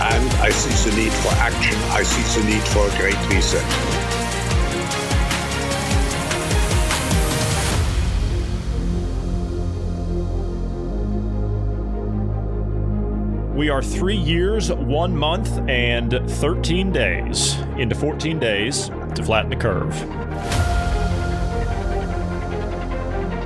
and I see the need for action. I see the need for great reset. We are three years, one month, and 13 days into 14 days to flatten the curve.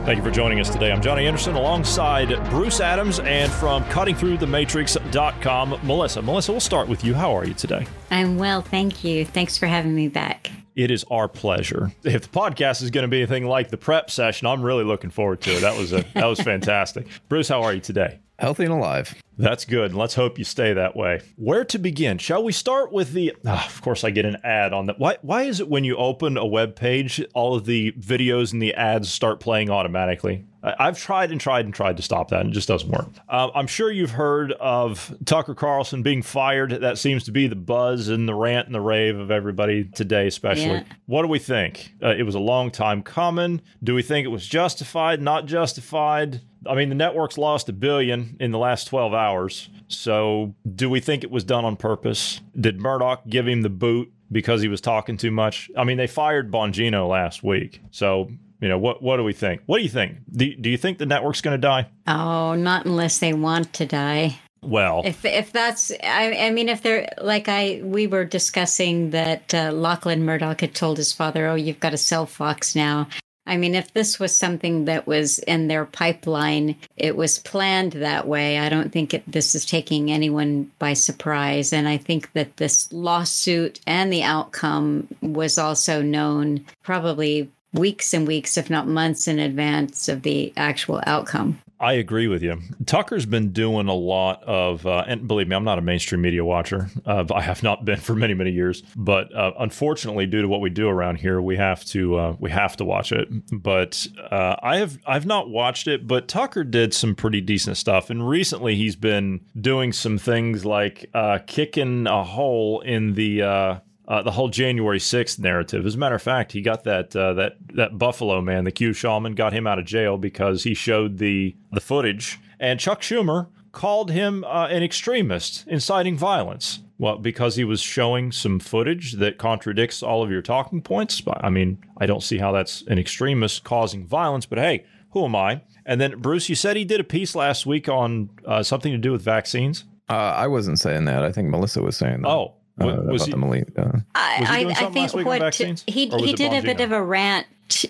Thank you for joining us today. I'm Johnny Anderson alongside Bruce Adams and from cuttingthroughthematrix.com, Melissa. Melissa, we'll start with you. How are you today? I'm well, thank you. Thanks for having me back. It is our pleasure. If the podcast is going to be anything like the prep session, I'm really looking forward to it. That was a that was fantastic. Bruce, how are you today? Healthy and alive. That's good. Let's hope you stay that way. Where to begin? Shall we start with the? Oh, of course, I get an ad on that. Why? Why is it when you open a web page, all of the videos and the ads start playing automatically? I've tried and tried and tried to stop that, and it just doesn't work. Uh, I'm sure you've heard of Tucker Carlson being fired. That seems to be the buzz and the rant and the rave of everybody today, especially. Yeah. What do we think? Uh, it was a long time coming. Do we think it was justified? Not justified? I mean, the network's lost a billion in the last 12 hours. So, do we think it was done on purpose? Did Murdoch give him the boot because he was talking too much? I mean, they fired Bongino last week. So, you know, what what do we think? What do you think? Do, do you think the network's going to die? Oh, not unless they want to die. Well, if if that's, I, I mean, if they're like I, we were discussing that uh, Lachlan Murdoch had told his father, "Oh, you've got to sell Fox now." I mean, if this was something that was in their pipeline, it was planned that way. I don't think it, this is taking anyone by surprise. And I think that this lawsuit and the outcome was also known probably weeks and weeks, if not months in advance of the actual outcome. I agree with you. Tucker's been doing a lot of, uh, and believe me, I'm not a mainstream media watcher. Uh, I have not been for many, many years. But uh, unfortunately, due to what we do around here, we have to uh, we have to watch it. But uh, I have I've not watched it. But Tucker did some pretty decent stuff, and recently he's been doing some things like uh, kicking a hole in the uh, the whole January 6th narrative. As a matter of fact, he got that uh, that that Buffalo man, the Q Shaman, got him out of jail because he showed the the footage, and Chuck Schumer called him uh, an extremist, inciting violence. Well, because he was showing some footage that contradicts all of your talking points. I mean, I don't see how that's an extremist causing violence, but hey, who am I? And then, Bruce, you said he did a piece last week on uh, something to do with vaccines. Uh, I wasn't saying that. I think Melissa was saying that. Oh, uh, was he, Emily, uh, I, I, I think what he he did a bit of a rant.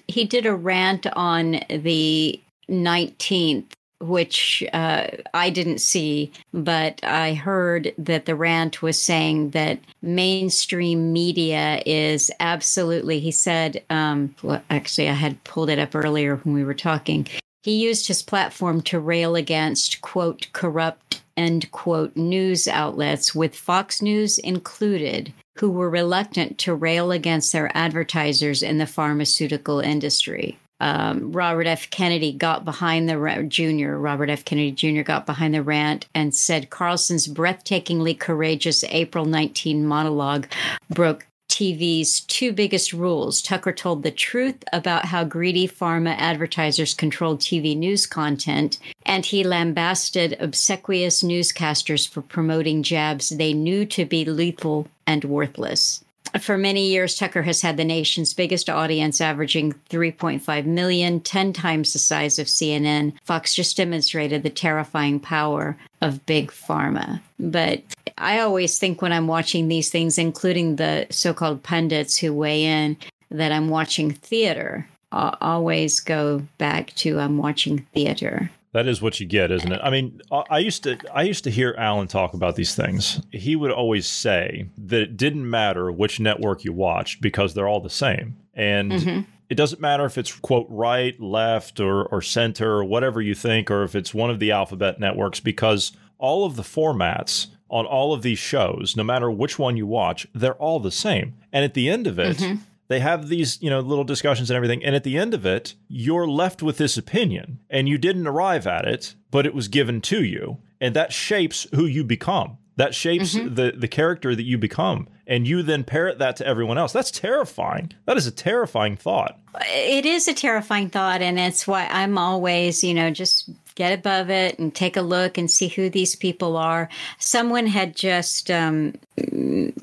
He did a rant on the nineteenth, which uh, I didn't see, but I heard that the rant was saying that mainstream media is absolutely. He said, um, well, actually, I had pulled it up earlier when we were talking. He used his platform to rail against quote corrupt end quote news outlets, with Fox News included, who were reluctant to rail against their advertisers in the pharmaceutical industry. Um, Robert F. Kennedy got behind the Jr. Robert F. Kennedy Jr. got behind the rant and said Carlson's breathtakingly courageous April 19 monologue broke TV's two biggest rules. Tucker told the truth about how greedy pharma advertisers controlled TV news content, and he lambasted obsequious newscasters for promoting jabs they knew to be lethal and worthless. For many years, Tucker has had the nation's biggest audience, averaging 3.5 million, 10 times the size of CNN. Fox just demonstrated the terrifying power of big pharma. But I always think when I'm watching these things, including the so called pundits who weigh in, that I'm watching theater. I always go back to I'm watching theater. That is what you get, isn't it? I mean, I used to I used to hear Alan talk about these things. He would always say that it didn't matter which network you watched because they're all the same. And mm-hmm. it doesn't matter if it's quote right, left, or or center, or whatever you think, or if it's one of the alphabet networks, because all of the formats on all of these shows, no matter which one you watch, they're all the same. And at the end of it, mm-hmm they have these you know little discussions and everything. And at the end of it you're left with this opinion and you didn't arrive at it but it was given to you. And that shapes who you become. That shapes mm-hmm. the the character that you become. And you then parrot that to everyone else. That's terrifying. That is a terrifying thought. It is a terrifying thought. And it's why i'm always you know just get above it and take a look and see who these people are. Someone had just um,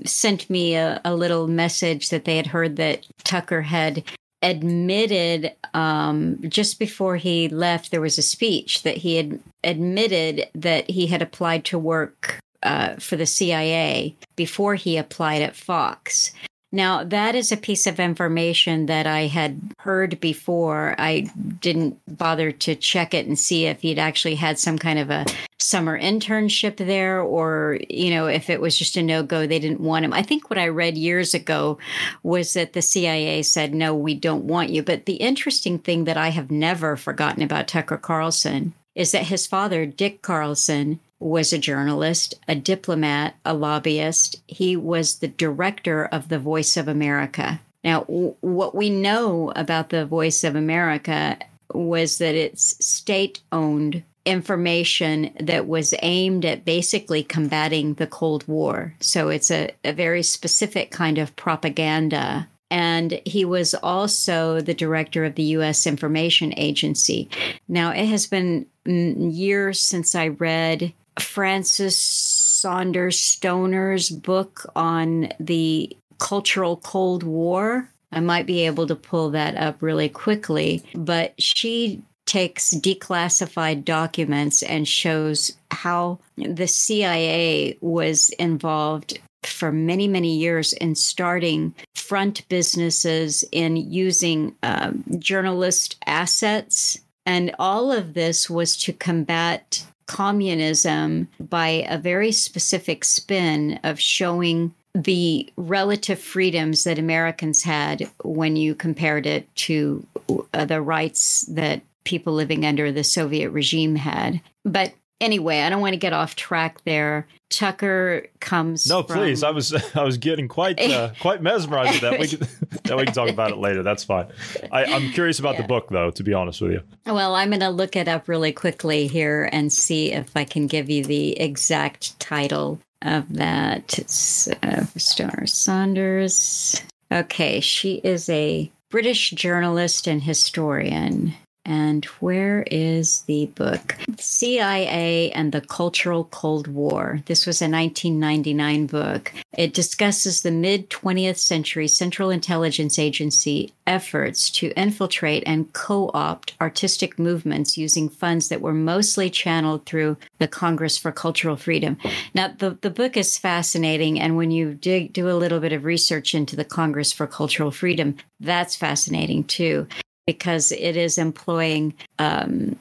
sent me a, a, little message that they had heard that Tucker had admitted um, just before he left, there was a speech that he had admitted that he had applied to work uh, for the CIA before he applied at Fox. Now, that is a piece of information that I had heard before. I didn't bother to check it and see if he'd actually had some kind of a summer internship there or, you know, if it was just a no go, they didn't want him. I think what I read years ago was that the CIA said, no, we don't want you. But the interesting thing that I have never forgotten about Tucker Carlson is that his father, Dick Carlson, was a journalist, a diplomat, a lobbyist. He was the director of the Voice of America. Now, w- what we know about the Voice of America was that it's state owned information that was aimed at basically combating the Cold War. So it's a, a very specific kind of propaganda and he was also the director of the U.S. Information Agency. Now, it has been mm, years since I read Frances Saunders Stonor's book on the cultural Cold War. I might be able to pull that up really quickly, but she takes declassified documents and shows how the CIA was involved for many, many years in starting front businesses, in using um, journalist assets. And all of this was to combat communism by a very specific spin of showing the relative freedoms that Americans had when you compared it to uh, the rights that people living under the Soviet regime had. But anyway, I don't want to get off track there. Tucker comes. No, from... please. I was I was getting quite uh, quite mesmerized with that. We can, that we can talk about it later. That's fine. I, am curious about yeah. the book, though. To be honest with you. Well, I'm going to look it up really quickly here and see if I can give you the exact title of that. It's uh, Stonor Saunders. Okay, she is a British journalist and historian. And where is the book? CIA and the Cultural Cold War. This was a 1999 book. It discusses the mid 20th century Central Intelligence Agency efforts to infiltrate and co opt artistic movements using funds that were mostly channeled through the Congress for Cultural Freedom. Now, the, the book is fascinating. And when you dig, do a little bit of research into the Congress for Cultural Freedom, that's fascinating too because it is employing um,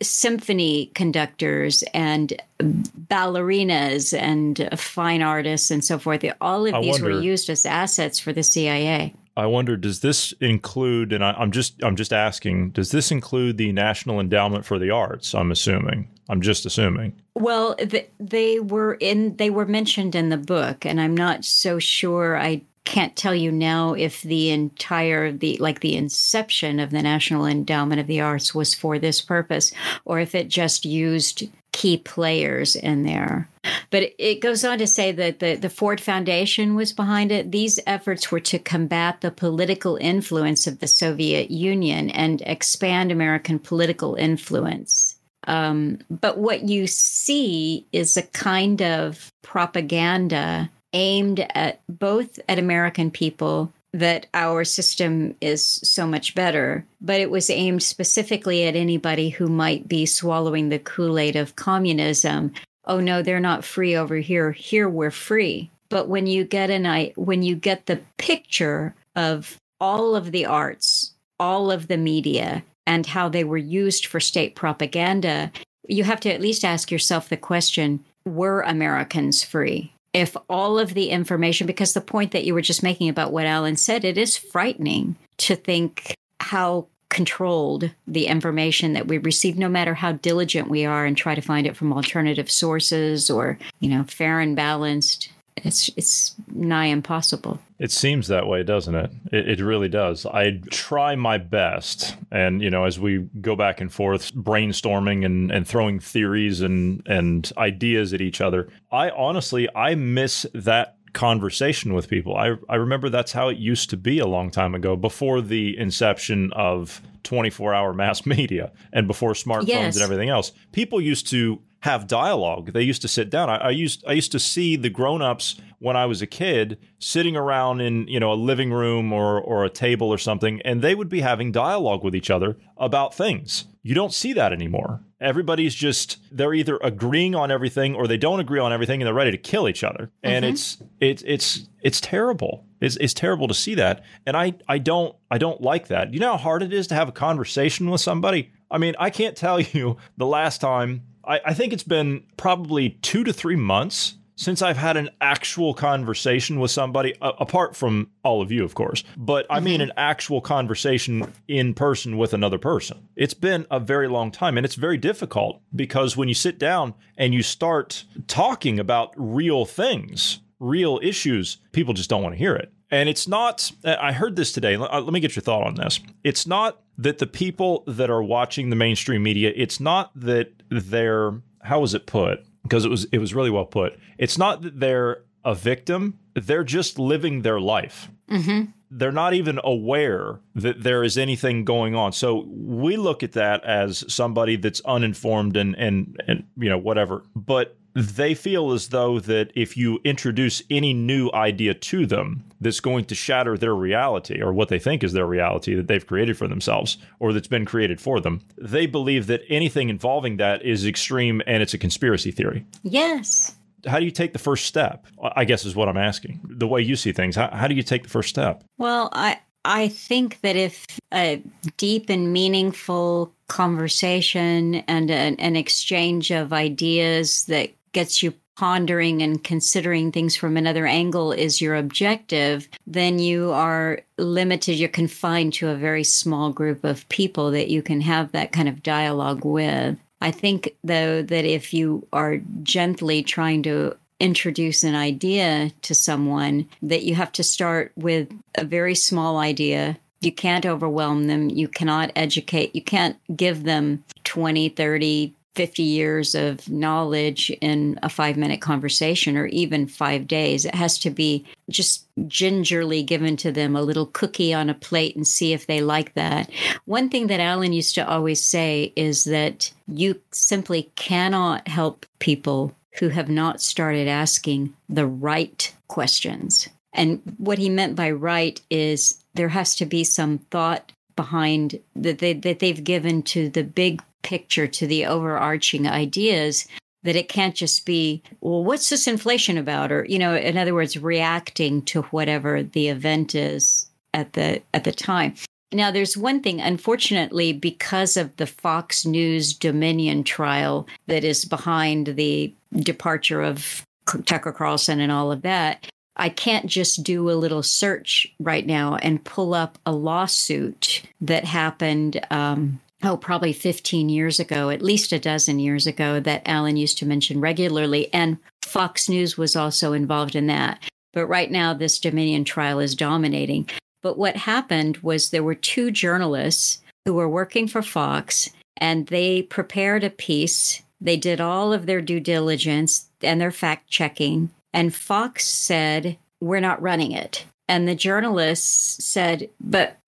symphony conductors and ballerinas and fine artists and so forth. All of I these wonder, were used as assets for the CIA. I wonder, does this include? And I, am just, I'm just asking, does this include the National Endowment for the Arts? I'm assuming. I'm just assuming. Well, they were in, they were mentioned in the book, and I'm not so sure. I can't tell you now if the entire the like the inception of the National Endowment of the Arts was for this purpose or if it just used key players in there. But it goes on to say that the, the Ford Foundation was behind it. These efforts were to combat the political influence of the Soviet Union and expand American political influence. Um, but what you see is a kind of propaganda aimed at both at American people that our system is so much better, but it was aimed specifically at anybody who might be swallowing the Kool Aid of communism. Oh no, they're not free over here. Here we're free. But when you get an when you get the picture of all of the arts, all of the media, and how they were used for state propaganda, you have to at least ask yourself the question: Were Americans free? If all of the information, because the point that you were just making about what Alan said, it is frightening to think how controlled the information that we receive, no matter how diligent we are and try to find it from alternative sources or, you know, fair and balanced it's it's nigh impossible. It seems that way, doesn't it? it? It really does. I try my best, and you know, as we go back and forth, brainstorming and, and throwing theories and and ideas at each other, I honestly I miss that conversation with people. I I remember that's how it used to be a long time ago, before the inception of 24 hour mass media and before smartphones yes. and everything else. People used to have dialogue. They used to sit down. I, I used I used to see the grown-ups when I was a kid sitting around in, you know, a living room or or a table or something, and they would be having dialogue with each other about things. You don't see that anymore. Everybody's just they're either agreeing on everything or they don't agree on everything and they're ready to kill each other. And mm-hmm. it's it's it's it's terrible. It's, it's terrible to see that. And I I don't I don't like that. You know how hard it is to have a conversation with somebody? I mean, I can't tell you the last time I, I think it's been probably two to three months since I've had an actual conversation with somebody, uh, apart from all of you, of course, but I mean mm-hmm. an actual conversation in person with another person. It's been a very long time and it's very difficult because when you sit down and you start talking about real things, real issues, people just don't want to hear it. And it's not, I heard this today. Uh, let me get your thought on this. It's not that the people that are watching the mainstream media, it's not that they're how was it put? Because it was it was really well put. It's not that they're a victim; they're just living their life. Mm-hmm. They're not even aware that there is anything going on. So we look at that as somebody that's uninformed and and and you know whatever. But they feel as though that if you introduce any new idea to them that's going to shatter their reality or what they think is their reality that they've created for themselves or that's been created for them, they believe that anything involving that is extreme and it's a conspiracy theory. Yes. How do you take the first step? I guess is what I'm asking. The way you see things, how, how do you take the first step? Well, I I think that if a deep and meaningful conversation and an, an exchange of ideas that gets you pondering and considering things from another angle is your objective, then you are limited, you're confined to a very small group of people that you can have that kind of dialogue with. I think, though, that if you are gently trying to introduce an idea to someone, that you have to start with a very small idea. You can't overwhelm them. You cannot educate. You can't give them 20, 30, 50 years of knowledge in a five minute conversation or even five days. It has to be just gingerly given to them a little cookie on a plate and see if they like that. One thing that Alan used to always say is that you simply cannot help people who have not started asking the right questions. And what he meant by right is there has to be some thought behind that they that they've given to the big picture to the overarching ideas that it can't just be well what's this inflation about? Or you know in other words reacting to whatever the event is at the at the time. Now there's one thing unfortunately because of the Fox News Dominion trial that is behind the departure of Tucker Carlson and all of that I can't just do a little search right now and pull up a lawsuit that happened um, oh, probably 15 years ago, at least a dozen years ago, that Alan used to mention regularly. And Fox News was also involved in that. But right now, this Dominion trial is dominating. But what happened was there were two journalists who were working for Fox, and they prepared a piece. They did all of their due diligence and their fact checking. And Fox said, We're not running it. And the journalists said, But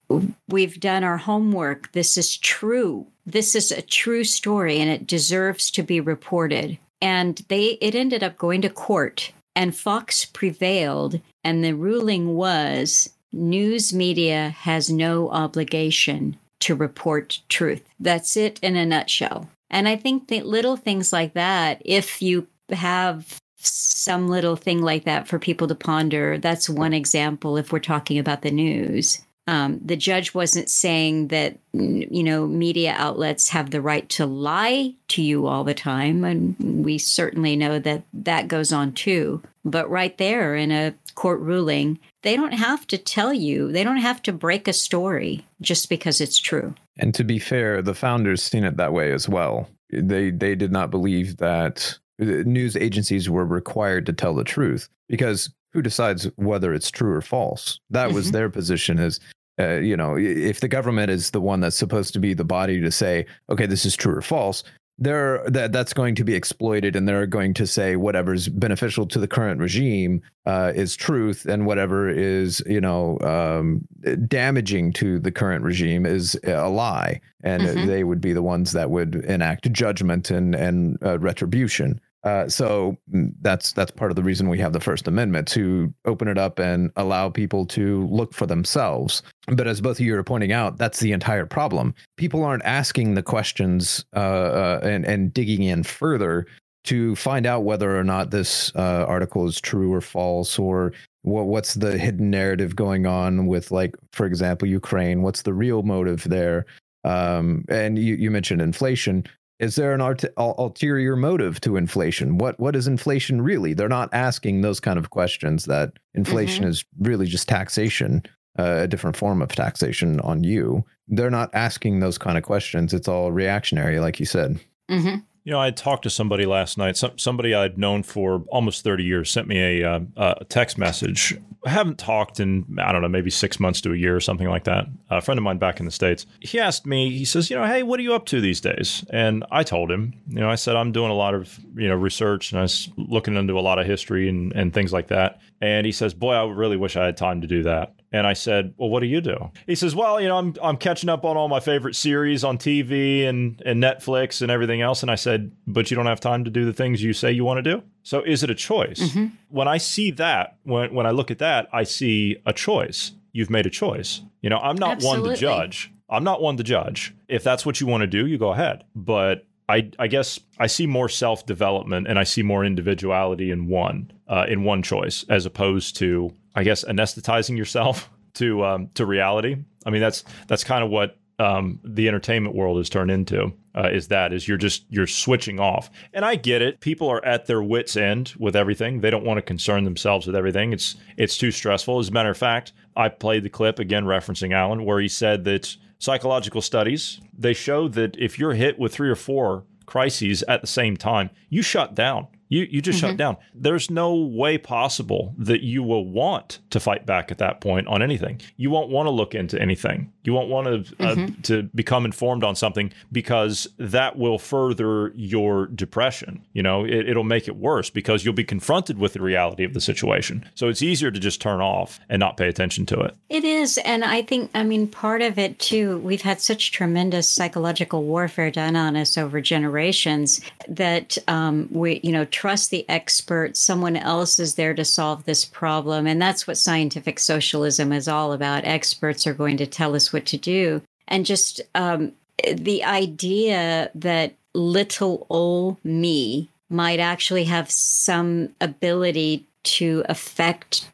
we've done our homework. This is true. This is a true story and it deserves to be reported. And they it ended up going to court And Fox prevailed, and the ruling was news media has no obligation to report truth. That's it in a nutshell. And I think that little things like that, if you have some little thing like that for people to ponder, that's one example if we're talking about the news. Um, the judge wasn't saying that you know media outlets have the right to lie to you all the time and we certainly know that that goes on too. But right there in a court ruling they don't have to tell you they don't have to break a story just because it's true. And to be fair the founders seen it that way as well. They they did not believe that news agencies were required to tell the truth because who decides whether it's true or false that was mm-hmm. their position is uh, you know if the government is the one that's supposed to be the body to say okay this is true or false there that that's going to be exploited and they're going to say whatever's beneficial to the current regime uh, is truth and whatever is you know um, damaging to the current regime is a lie and mm-hmm. they would be the ones that would enact judgment and and uh, retribution uh, so mm, that's that's part of the reason we have the First Amendment to open it up and allow people to look for themselves. But as both of you are pointing out, that's the entire problem. People aren't asking the questions uh, uh, and and digging in further to find out whether or not this uh, article is true or false, or what, what's the hidden narrative going on with, like, for example, Ukraine. What's the real motive there? Um, and you, you mentioned inflation is there an art- ulterior motive to inflation? What what is inflation really? They're not asking those kind of questions. That inflation mm-hmm. is really just taxation, uh, a different form of taxation on you. They're not asking those kind of questions. It's all reactionary, like you said. Mm-hmm. You know, I talked to somebody last night. Some, somebody I'd known for almost 30 years sent me a, uh, a text message. I haven't talked in, I don't know, maybe six months to a year or something like that. A friend of mine back in the States. He asked me, he says, you know, hey, what are you up to these days? And I told him, you know, I said, I'm doing a lot of, you know, research and I was looking into a lot of history and, and things like that. And he says, boy, I really wish I had time to do that. And I said, "Well, what do you do?" He says, "Well, you know, I'm I'm catching up on all my favorite series on TV and and Netflix and everything else." And I said, "But you don't have time to do the things you say you want to do." So is it a choice? Mm-hmm. When I see that, when when I look at that, I see a choice. You've made a choice. You know, I'm not Absolutely. one to judge. I'm not one to judge. If that's what you want to do, you go ahead. But I, I guess I see more self development and I see more individuality in one uh, in one choice as opposed to I guess anesthetizing yourself to um, to reality. I mean, that's that's kind of what um, the entertainment world has turned into. Uh, is that is you're just you're switching off, and I get it. People are at their wits' end with everything. They don't want to concern themselves with everything. It's it's too stressful. As a matter of fact, I played the clip again, referencing Alan, where he said that psychological studies they show that if you're hit with three or four crises at the same time, you shut down. You you just mm-hmm. shut down. There's no way possible that you will want to fight back at that point on anything. You won't want to look into anything. You won't want to uh, mm-hmm. to become informed on something because that will further your depression. You know, it, it'll make it worse because you'll be confronted with the reality of the situation. So it's easier to just turn off and not pay attention to it. It is, and I think I mean part of it too. We've had such tremendous psychological warfare done on us over generations that um, we you know trust the expert. Someone else is there to solve this problem. And that's what scientific socialism is all about. Experts are going to tell us what to do. And just um, the idea that little old me might actually have some ability to affect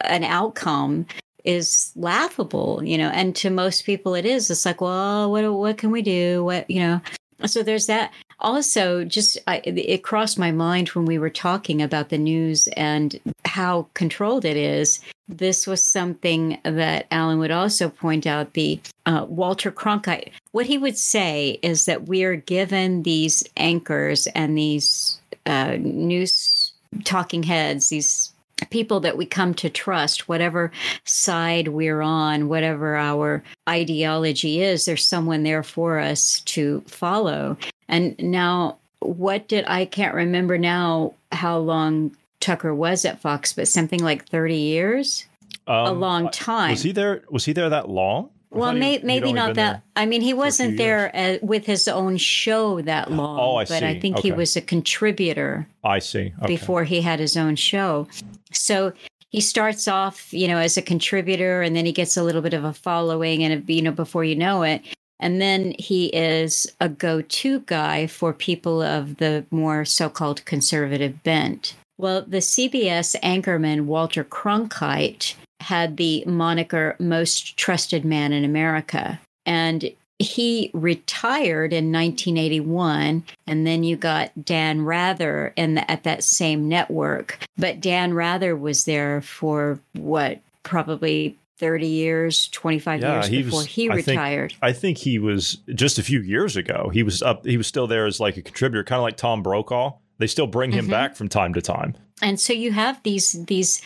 an outcome is laughable, you know. And to most people, it is. It's like, well, what what can we do? What you know? So there's that. Also, just I, it crossed my mind when we were talking about the news and how controlled it is. This was something that Alan would also point out. The uh, Walter Cronkite, what he would say is that we are given these anchors and these uh, news talking heads, these people that we come to trust, whatever side we're on, whatever our ideology is, there's someone there for us to follow. And now, what did I can't remember now how long Tucker was at Fox, but something like 30 years? Um, a long time. Was he there? Was he there that long? well, may, maybe not that. I mean, he wasn't there uh, with his own show that long. Oh, I but see. I think okay. he was a contributor. I see. Okay. Before he had his own show, so he starts off, you know, as a contributor, and then he gets a little bit of a following, and you know, before you know it, and then he is a go-to guy for people of the more so-called conservative bent. Well, the CBS anchorman Walter Cronkite had the moniker most trusted man in America. And he retired in 1981 and then you got dan rather in the, at that same network but dan rather was there for what probably 30 years 25 yeah, years he before was, he retired I think, I think he was just a few years ago he was up he was still there as like a contributor kind of like tom brokaw. They still bring him mm-hmm. back from time to time. And so you have these these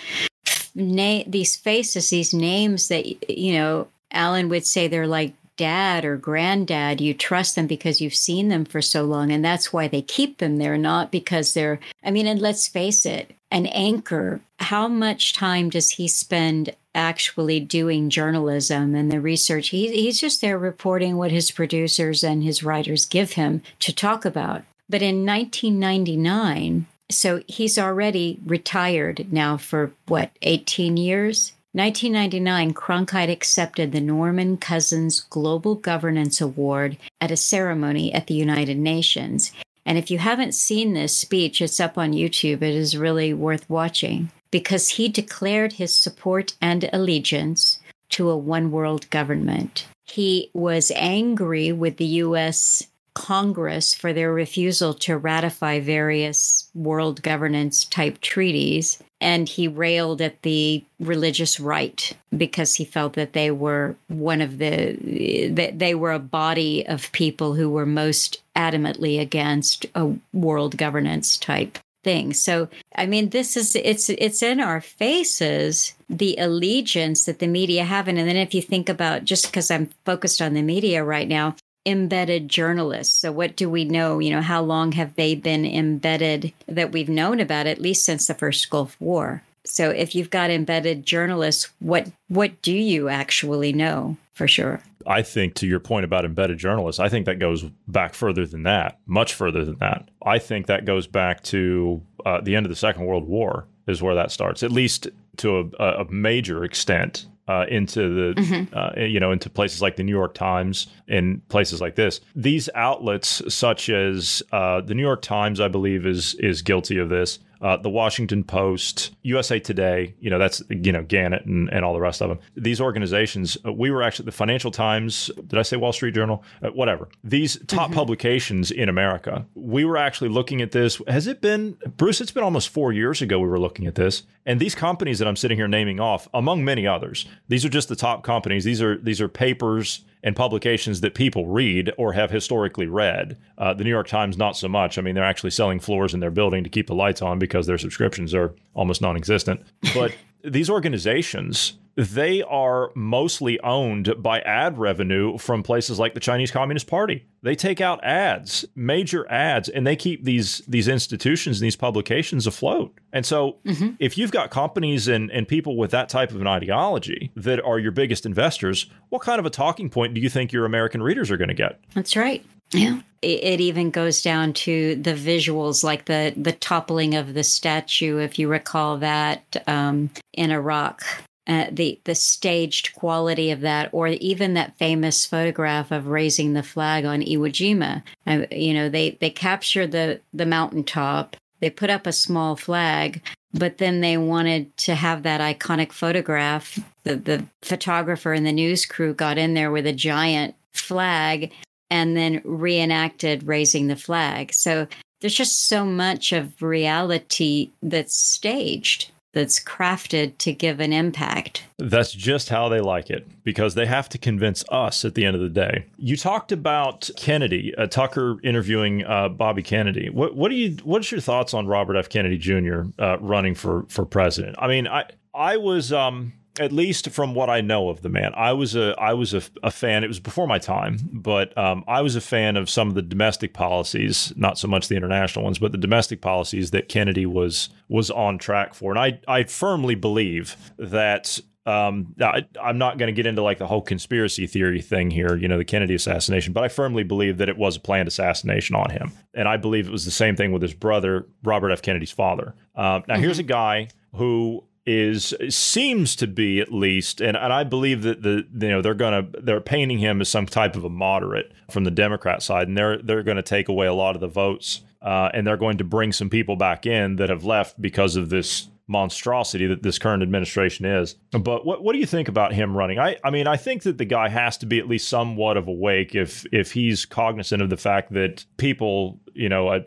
na- these faces, these names that you know, Alan would say they're like dad or granddad. You trust them because you've seen them for so long, and that's why they keep them there, not because they're. I mean, and let's face it, an anchor. How much time does he spend actually doing journalism and the research? He, he's just there reporting what his producers and his writers give him to talk about. But in 1999, so he's already retired now for what, 18 years? 1999, Cronkite accepted the Norman Cousins Global Governance Award at a ceremony at the United Nations. And if you haven't seen this speech, it's up on YouTube. It is really worth watching because he declared his support and allegiance to a one world government. He was angry with the US Congress for their refusal to ratify various world governance type treaties. And he railed at the religious right because he felt that they were one of the, that they were a body of people who were most adamantly against a world governance type thing. So, I mean, this is it's it's in our faces the allegiance that the media have, and then if you think about just because I'm focused on the media right now, embedded journalists. So, what do we know? You know, how long have they been embedded that we've known about, at least since the first Gulf War? So, if you've got embedded journalists, what what do you actually know for sure? I think to your point about embedded journalists, I think that goes back further than that, much further than that. I think that goes back to uh, the end of the Second World War is where that starts, at least to a, a major extent uh, into the mm-hmm. uh, you know into places like the New York Times and places like this. These outlets, such as uh, the New York Times, I believe is is guilty of this uh, the Washington Post, USA Today, you know, that's, you know, Gannett and, and all the rest of them. These organizations, uh, we were actually the Financial Times, did I say Wall Street Journal? Uh, whatever. These top mm-hmm. publications in America, we were actually looking at this. Has it been, Bruce, it's been almost four years ago we were looking at this. And these companies that I'm sitting here naming off, among many others, these are just the top companies. These are these are papers and publications that people read or have historically read. Uh, the New York Times, not so much. I mean, they're actually selling floors in their building to keep the lights on because their subscriptions are almost non existent. But these organizations they are mostly owned by ad revenue from places like the Chinese Communist Party. They take out ads, major ads, and they keep these these institutions and these publications afloat. And so mm-hmm. if you've got companies and, and people with that type of an ideology that are your biggest investors, what kind of a talking point do you think your American readers are going to get? That's right. Yeah. It, even goes down to the visuals, like the the toppling of the statue, if you recall that um, in Iraq uh, the the staged quality of that, or even that famous photograph of raising the flag on Iwo Jima. Uh, you know, they they capture the the mountaintop, they put up a small flag, but then they wanted to have that iconic photograph. The the photographer and the news crew got in there with a giant flag and then reenacted raising the flag. So there's just so much of reality that's staged that's crafted to give an impact. That's just how they like it because they have to convince us at the end of the day. You talked about Kennedy, uh, Tucker interviewing uh, Bobby Kennedy. What, what do you? What's your thoughts on Robert F. Kennedy Jr. Uh, running for for president? I mean, I I was um, at least from what I know of the man, I was a I was a, a fan. It was before my time, but um, I was a fan of some of the domestic policies, not so much the international ones, but the domestic policies that Kennedy was was on track for. And I I firmly believe that um, I, am not going to get into like the whole conspiracy theory thing here, you know, the Kennedy assassination, but I firmly believe that it was a planned assassination on him. And I believe it was the same thing with his brother, Robert F. Kennedy's father. Uh, now, here's a guy who is seems to be at least and, and I believe that the you know they're gonna they're painting him as some type of a moderate from the Democrat side and they're they're gonna take away a lot of the votes uh, and they're going to bring some people back in that have left because of this monstrosity that this current administration is. But what what do you think about him running? I I mean I think that the guy has to be at least somewhat of awake if if he's cognizant of the fact that people you know I,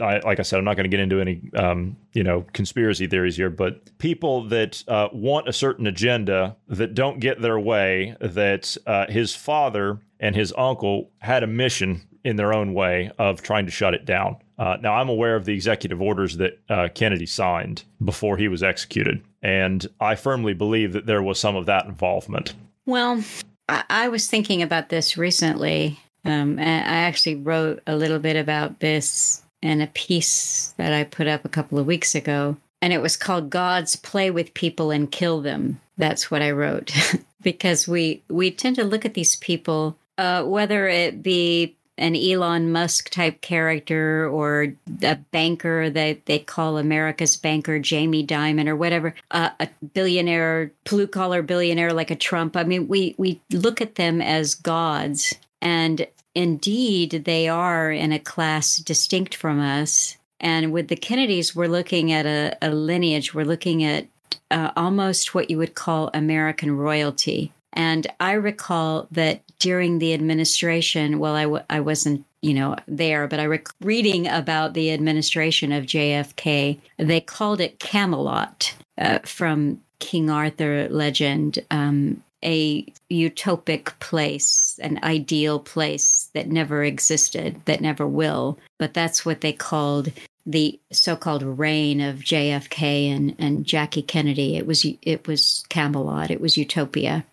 I, like I said I'm not going to get into any um, you know conspiracy theories here, but people that uh, want a certain agenda that don't get their way that uh, his father and his uncle had a mission in their own way of trying to shut it down. Uh, now, I'm aware of the executive orders that uh, Kennedy signed before he was executed, and I firmly believe that there was some of that involvement. Well, I, I was thinking about this recently. Um, I actually wrote a little bit about this in a piece that I put up a couple of weeks ago, and it was called "Gods Play with People and Kill Them." That's what I wrote because we we tend to look at these people, uh, whether it be an Elon Musk type character or a banker that they call America's banker, Jamie Dimon or whatever, uh, a billionaire, blue collar billionaire like a Trump. I mean, we, we look at them as gods. And indeed, they are in a class distinct from us. And with the Kennedys, we're looking at a, a lineage, we're looking at uh, almost what you would call American royalty. And I recall that during the administration, well, I w- I wasn't, you know, there, but I rec- reading about the administration of JFK, they called it Camelot uh, from King Arthur legend, um, a utopic place, an ideal place that never existed, that never will. But that's what they called the so-called reign of JFK and, and Jackie Kennedy. It was it was Camelot. It was utopia.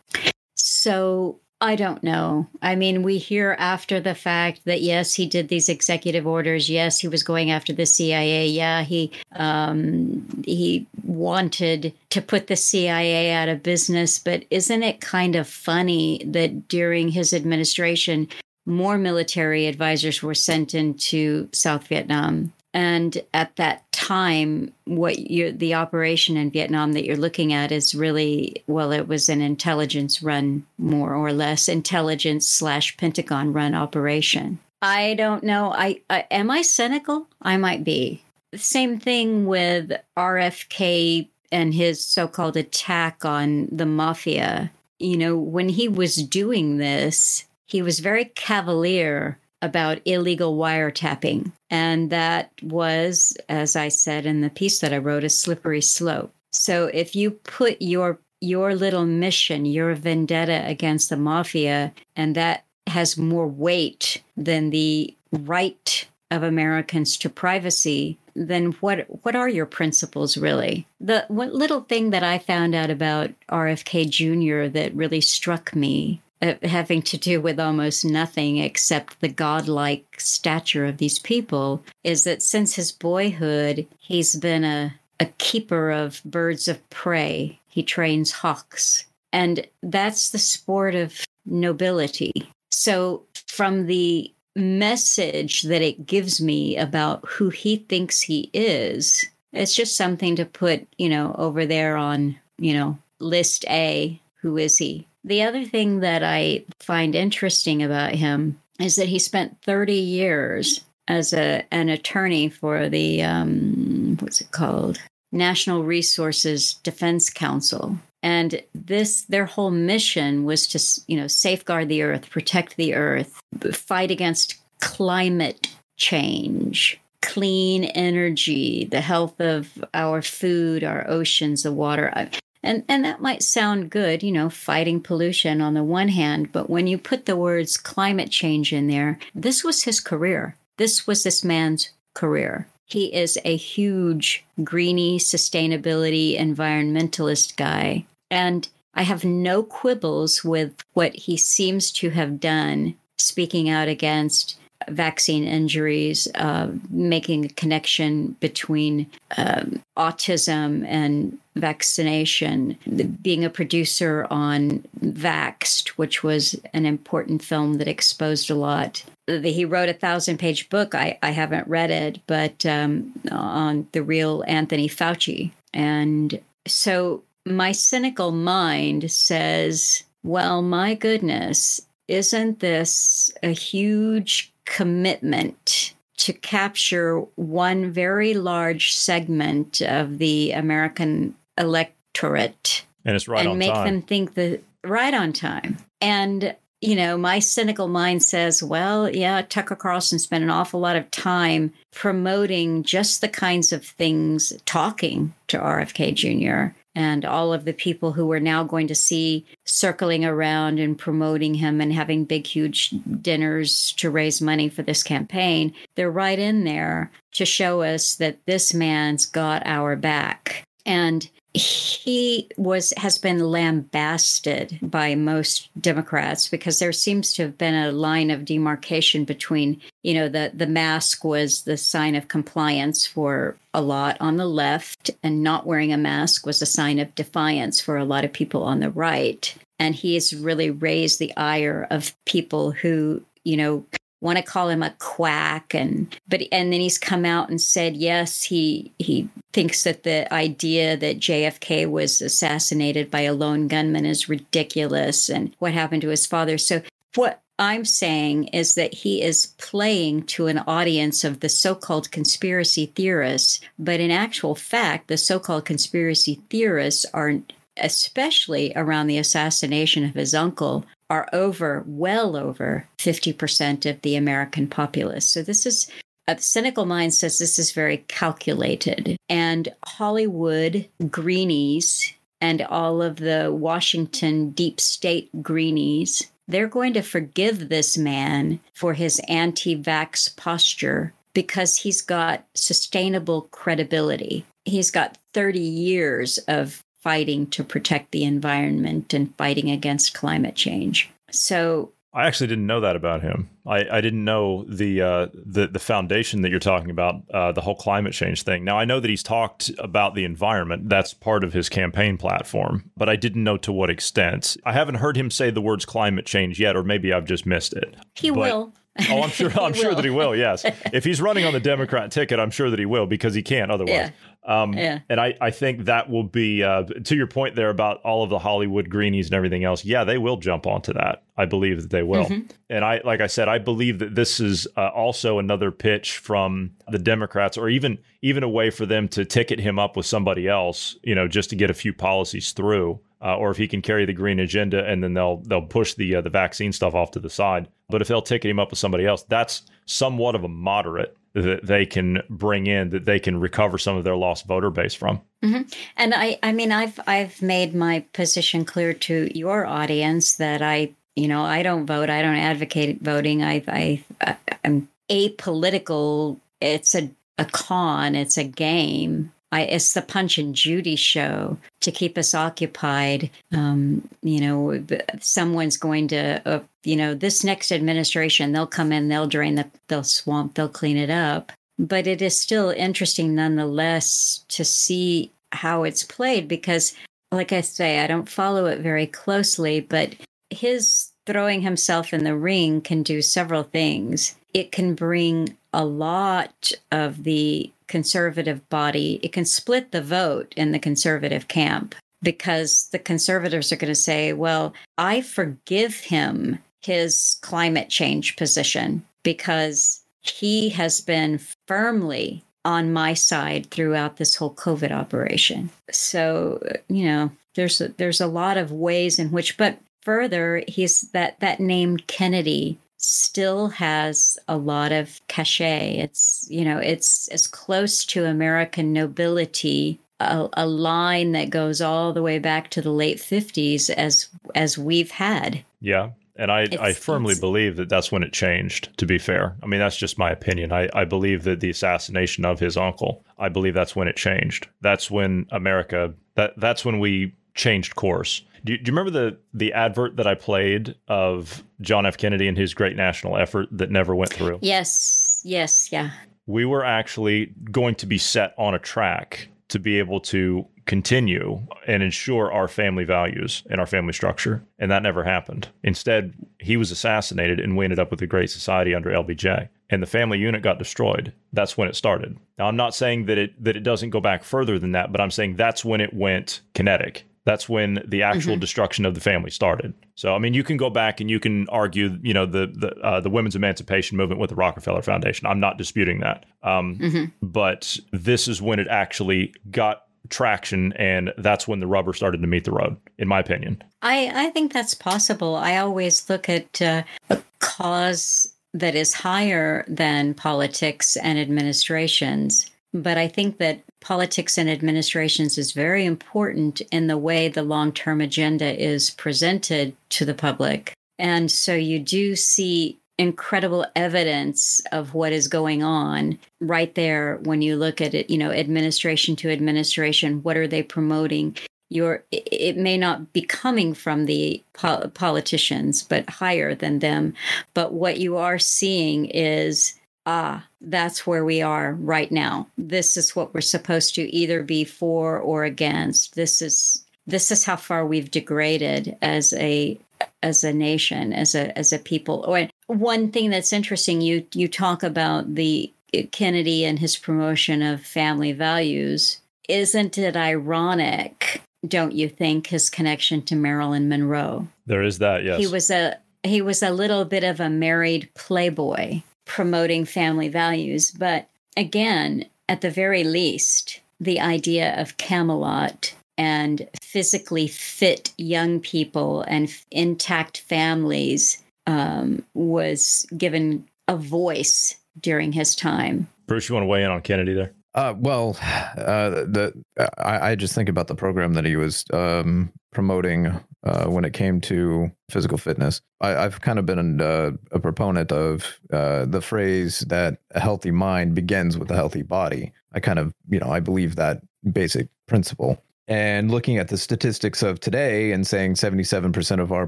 So I don't know. I mean, we hear after the fact that yes, he did these executive orders. Yes, he was going after the CIA. Yeah, he um, he wanted to put the CIA out of business. But isn't it kind of funny that during his administration, more military advisors were sent into South Vietnam and at that time, what the operation in Vietnam that you're looking at is really well, it was an intelligence run, more or less intelligence slash Pentagon run operation. I don't know. I, I am I cynical? I might be. Same thing with RFK and his so-called attack on the mafia. You know, when he was doing this, he was very cavalier about illegal wiretapping. And that was, as I said in the piece that I wrote, a slippery slope. So if you put your your little mission, your vendetta against the mafia, and that has more weight than the right of Americans to privacy, then what what are your principles really? The one little thing that I found out about RFK Jr. that really struck me Uh, having to do with almost nothing except the godlike stature of these people is that since his boyhood, he's been a, a keeper of birds of prey. He trains hawks. And that's the sport of nobility. So, from the message that it gives me about who he thinks he is, it's just something to put, you know, over there on, you know, list A. Who is he? The other thing that I find interesting about him is that he spent 30 years as a, an attorney for the, um, what's it called? National Resources Defense Council. And this, their whole mission was to, you know, safeguard the earth, protect the earth, fight against climate change, clean energy, the health of our food, our oceans, the water. And and that might sound good, you know, fighting pollution on the one hand, but when you put the words climate change in there, this was his career. This was this man's career. He is a huge greeny sustainability environmentalist guy. And I have no quibbles with what he seems to have done speaking out against vaccine injuries, uh, making a connection between um, autism and vaccination, being a producer on Vaxxed, which was an important film that exposed a lot. He wrote a thousand page book. I, I haven't read it, but um, on the real Anthony Fauci. And so my cynical mind says, well, my goodness, isn't this a huge commitment to capture one very large segment of the American electorate and it's right and make time. them think the right on time and you know my cynical mind says well yeah tucker carlson spent an awful lot of time promoting just the kinds of things talking to rfk jr and all of the people who we're now going to see circling around and promoting him and having big, huge dinners to raise money for this campaign, they're right in there to show us that this man's got our back. And he was has been lambasted by most Democrats because there seems to have been a line of demarcation between, you know, the the mask was the sign of compliance for a lot on the left, and not wearing a mask was a sign of defiance for a lot of people on the right. And he has really raised the ire of people who, you know, want to call him a quack and but and then he's come out and said yes he he thinks that the idea that JFK was assassinated by a lone gunman is ridiculous and what happened to his father. So what I'm saying is that he is playing to an audience of the so called conspiracy theorists, but in actual fact, the so called conspiracy theorists are, especially around the assassination of his uncle, are over, well over 50% of the American populace. So this is uh, a cynical mind says this is very calculated. And Hollywood greenies and all of the Washington deep state greenies, they're going to forgive this man for his anti vax posture because he's got sustainable credibility. He's got 30 years of fighting to protect the environment and fighting against climate change. So I actually didn't know that about him. I, I didn't know the uh, the the foundation that you're talking about, uh, the whole climate change thing. Now I know that he's talked about the environment. That's part of his campaign platform, but I didn't know to what extent. I haven't heard him say the words climate change yet, or maybe I've just missed it. He but, will. Oh, I'm sure. I'm sure that he will. Yes, if he's running on the Democrat ticket, I'm sure that he will because he can't otherwise. Yeah. Um, yeah. And I, I think that will be uh, to your point there about all of the Hollywood greenies and everything else. Yeah, they will jump onto that. I believe that they will. Mm-hmm. And I, like I said, I believe that this is uh, also another pitch from the Democrats, or even even a way for them to ticket him up with somebody else, you know, just to get a few policies through. Uh, or if he can carry the green agenda, and then they'll they'll push the uh, the vaccine stuff off to the side. But if they'll ticket him up with somebody else, that's somewhat of a moderate that they can bring in that they can recover some of their lost voter base from. Mm-hmm. And I, I mean, I've I've made my position clear to your audience that I, you know, I don't vote. I don't advocate voting. I, I, I'm apolitical. It's a a con. It's a game. I, it's the Punch and Judy show to keep us occupied. Um, you know, someone's going to, uh, you know, this next administration, they'll come in, they'll drain the, they'll swamp, they'll clean it up. But it is still interesting, nonetheless, to see how it's played because, like I say, I don't follow it very closely, but his throwing himself in the ring can do several things. It can bring a lot of the conservative body, it can split the vote in the conservative camp because the conservatives are going to say, well, I forgive him his climate change position because he has been firmly on my side throughout this whole COVID operation. So, you know, there's a, there's a lot of ways in which, but further, he's that that name Kennedy still has a lot of cachet. It's, you know, it's as close to American nobility, a, a, line that goes all the way back to the late 50s as as we've had. Yeah. And I, I firmly believe that that's when it changed, to be fair. I mean, that's just my opinion. I, I believe that the assassination of his uncle, I believe that's when it changed. That's when America, that that's when we changed course. Do you, do you, remember the the advert that I played of John F. Kennedy and his great national effort that never went through? Yes, yes, yeah. We were actually going to be set on a track to be able to continue and ensure our family values and our family structure. And that never happened. Instead, he was assassinated and we ended up with a great society under LBJ. And the family unit got destroyed. That's when it started. Now I'm not saying that it that it doesn't go back further than that, but I'm saying that's when it went kinetic. That's when the actual mm-hmm. destruction of the family started. So, I mean, you can go back and you can argue, you know, the the uh, the women's emancipation movement with the Rockefeller Foundation. I'm not disputing that, um, mm-hmm. but this is when it actually got traction and that's when the rubber started to meet the road in my opinion. I i think that's possible. I always look at uh, a cause that is higher than politics and administrations but i think that politics and administrations is very important in the way the long-term agenda is presented to the public. And so you do see incredible evidence of what is going on right there when you look at it you know administration to administration what are they promoting? Your it may not be coming from the po- politicians but higher than them. But what you are seeing is ah that's where we are right now. This is what we're supposed to either be for or against. This is this is how far we've degraded as a as a nation, as a as a people. Or one thing that's interesting, you you talk about the Kennedy and his promotion of family values. Isn't it ironic? Don't you think his connection to Marilyn Monroe? There is that. Yes, he was a he was a little bit of a married playboy promoting family values, but again, at the very least, the idea of Camelot and physically fit young people and intact families um, was given a voice during his time. Bruce, you want to weigh in on Kennedy there? Uh, well, uh, the I, I, just think about the program that he was um, promoting uh, when it came to physical fitness. I, have kind of been a, a proponent of uh, the phrase that a healthy mind begins with a healthy body. I kind of, you know, I believe that basic principle and looking at the statistics of today and saying 77% of our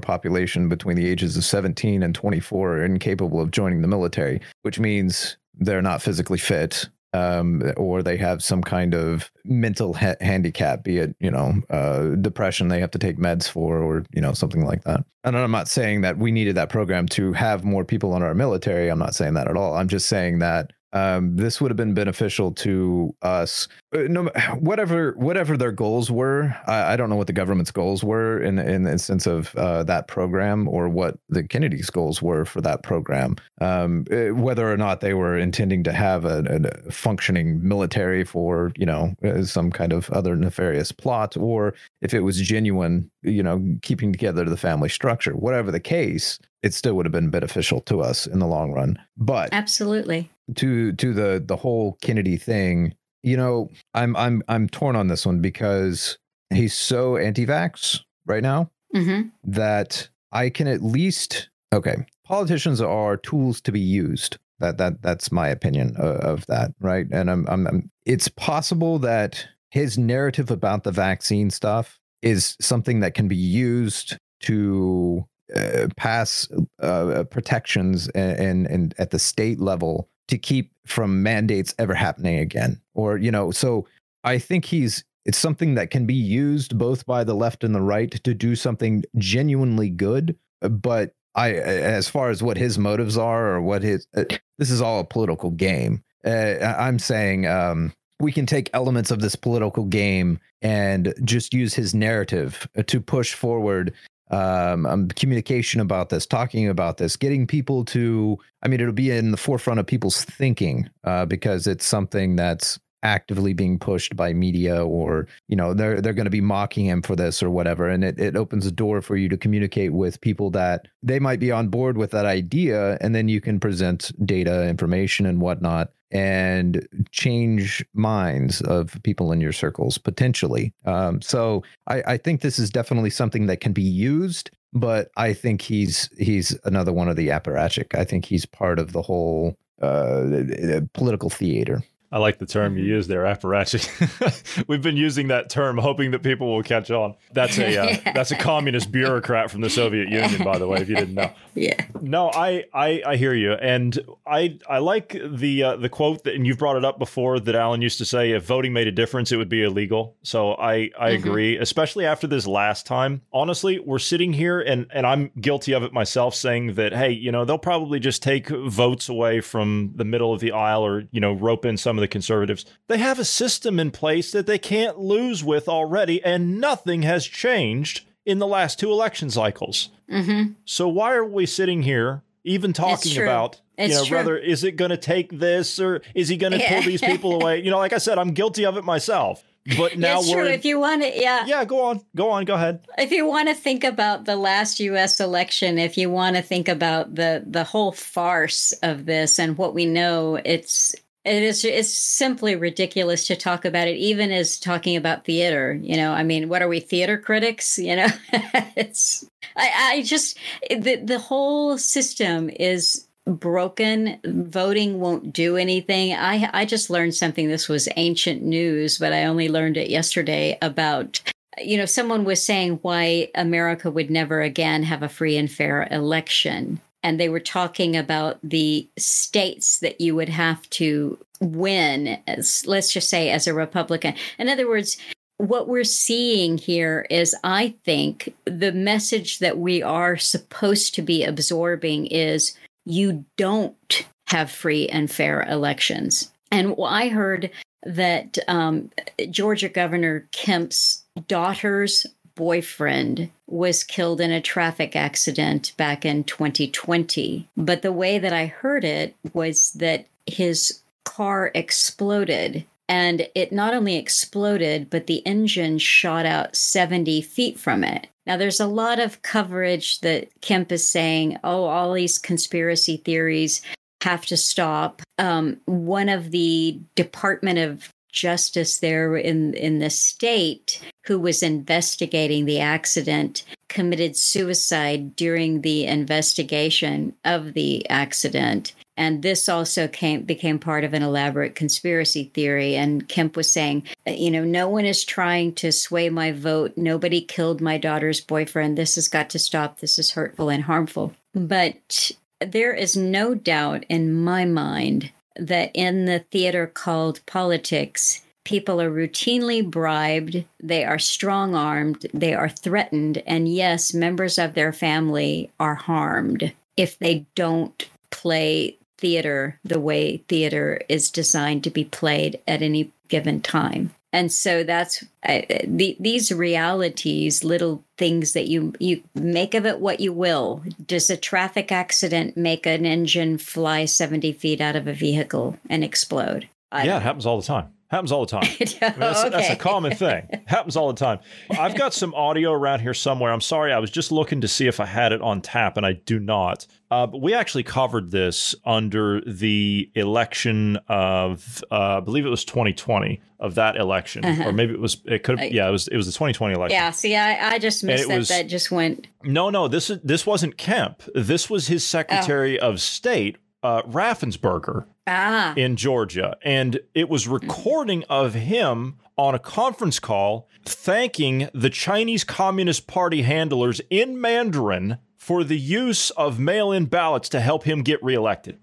population between the ages of 17 and 24 are incapable of joining the military, which means they're not physically fit um, or they have some kind of mental ha- handicap, be it, you know, uh, depression they have to take meds for or, you know, something like that. And I'm not saying that we needed that program to have more people in our military. I'm not saying that at all. I'm just saying that um, this would have been beneficial to us. Uh, no, whatever whatever their goals were, I, I, don't know what the government's goals were in in the sense of uh, that program or what the Kennedy's goals were for that program. Um, uh, whether or not they were intending to have a, a, functioning military for you know uh, some kind of other nefarious plot, or if it was genuine, you know, keeping together the family structure. Whatever the case, it still would have been beneficial to us in the long run. But absolutely to to the the whole Kennedy thing, you know, I'm I'm I'm torn on this one because he's so anti-vax right now mm-hmm. that I can at least okay. Politicians are tools to be used. That that that's my opinion of, of that, right? And I'm, I'm I'm it's possible that his narrative about the vaccine stuff is something that can be used to uh, pass uh, protections and, and, and at the state level to keep from mandates ever happening again or you know so i think he's it's something that can be used both by the left and the right to do something genuinely good but i as far as what his motives are or what his uh, this is all a political game. Uh, i'm saying um, we can take elements of this political game and just use his narrative to push forward um, um, communication about this, talking about this, getting people to, I mean, it'll be in the forefront of people's thinking uh, because it's something that's actively being pushed by media or you know they're they're going to be mocking him for this or whatever and it, it opens a door for you to communicate with people that they might be on board with that idea and then you can present data information and whatnot and change minds of people in your circles potentially. Um, so I, I think this is definitely something that can be used, but I think he's he's another one of the apparatchik. I think he's part of the whole uh, political theater. I like the term you use there, apparatchik. We've been using that term, hoping that people will catch on. That's a uh, that's a communist bureaucrat from the Soviet Union, by the way, if you didn't know. Yeah. No, I I, I hear you, and I I like the uh, the quote that, and you've brought it up before that Alan used to say, if voting made a difference, it would be illegal. So I I mm-hmm. agree, especially after this last time. Honestly, we're sitting here, and and I'm guilty of it myself, saying that hey, you know, they'll probably just take votes away from the middle of the aisle, or you know, rope in some of the conservatives. They have a system in place that they can't lose with already, and nothing has changed in the last two election cycles. Mm-hmm. So why are we sitting here even talking about it's you know true. whether is it going to take this or is he going to pull these people away? You know, like I said, I'm guilty of it myself. But now it's we're true. If you want to, yeah, yeah, go on, go on, go ahead. If you want to think about the last U.S. election, if you want to think about the the whole farce of this and what we know, it's it is it's simply ridiculous to talk about it even as talking about theater you know? I mean what are we theater critics? You know? It's i i just the the whole system is broken. Voting won't do anything. I i just learned something. This was ancient news but i only learned it yesterday about you know someone was saying why america would never again have a free and fair election and they were talking about the states that you would have to win as let's just say as a republican. In other words what we're seeing here is i think the message that we are supposed to be absorbing is you don't have free and fair elections. And i heard that um, georgia governor kemp's daughter's boyfriend was killed in a traffic accident back in 2020. But the way that I heard it was that his car exploded. And it not only exploded, but the engine shot out 70 feet from it. Now, there's a lot of coverage that Kemp is saying, oh, all these conspiracy theories have to stop. Um, one of the Department of justice there in in the state who was investigating the accident committed suicide during the investigation of the accident. And this also came became part of an elaborate conspiracy theory. And kemp was saying you know no one is trying to sway my vote. Nobody killed my daughter's boyfriend. This has got to stop. This is hurtful and harmful. But there is no doubt in my mind that in the theater called politics, people are routinely bribed, they are strong armed, they are threatened, and yes, members of their family are harmed if they don't play theater the way theater is designed to be played at any given time and so that's uh, the, these realities little things that you you make of it what you will. Does a traffic accident make an engine fly 70 feet out of a vehicle and explode? I yeah it happens all the time Happens all the time. I mean, that's, okay. that's, a common thing. Happens all the time. I've got some audio around here somewhere. I'm sorry, I was just looking to see if I had it on tap, and I do not. Uh, but we actually covered this under the election of, uh, I believe it was 2020 of that election, uh-huh. or maybe it was. It could have. Yeah, it was. It was the 2020 election. Yeah. See, I, I just missed that. Was, that just went. No, no. This is this wasn't Kemp. This was his Secretary oh. of State uh, Raffensperger ah. in Georgia. And it was recording of him on a conference call thanking the Chinese Communist Party handlers in Mandarin for the use of mail in ballots to help him get reelected.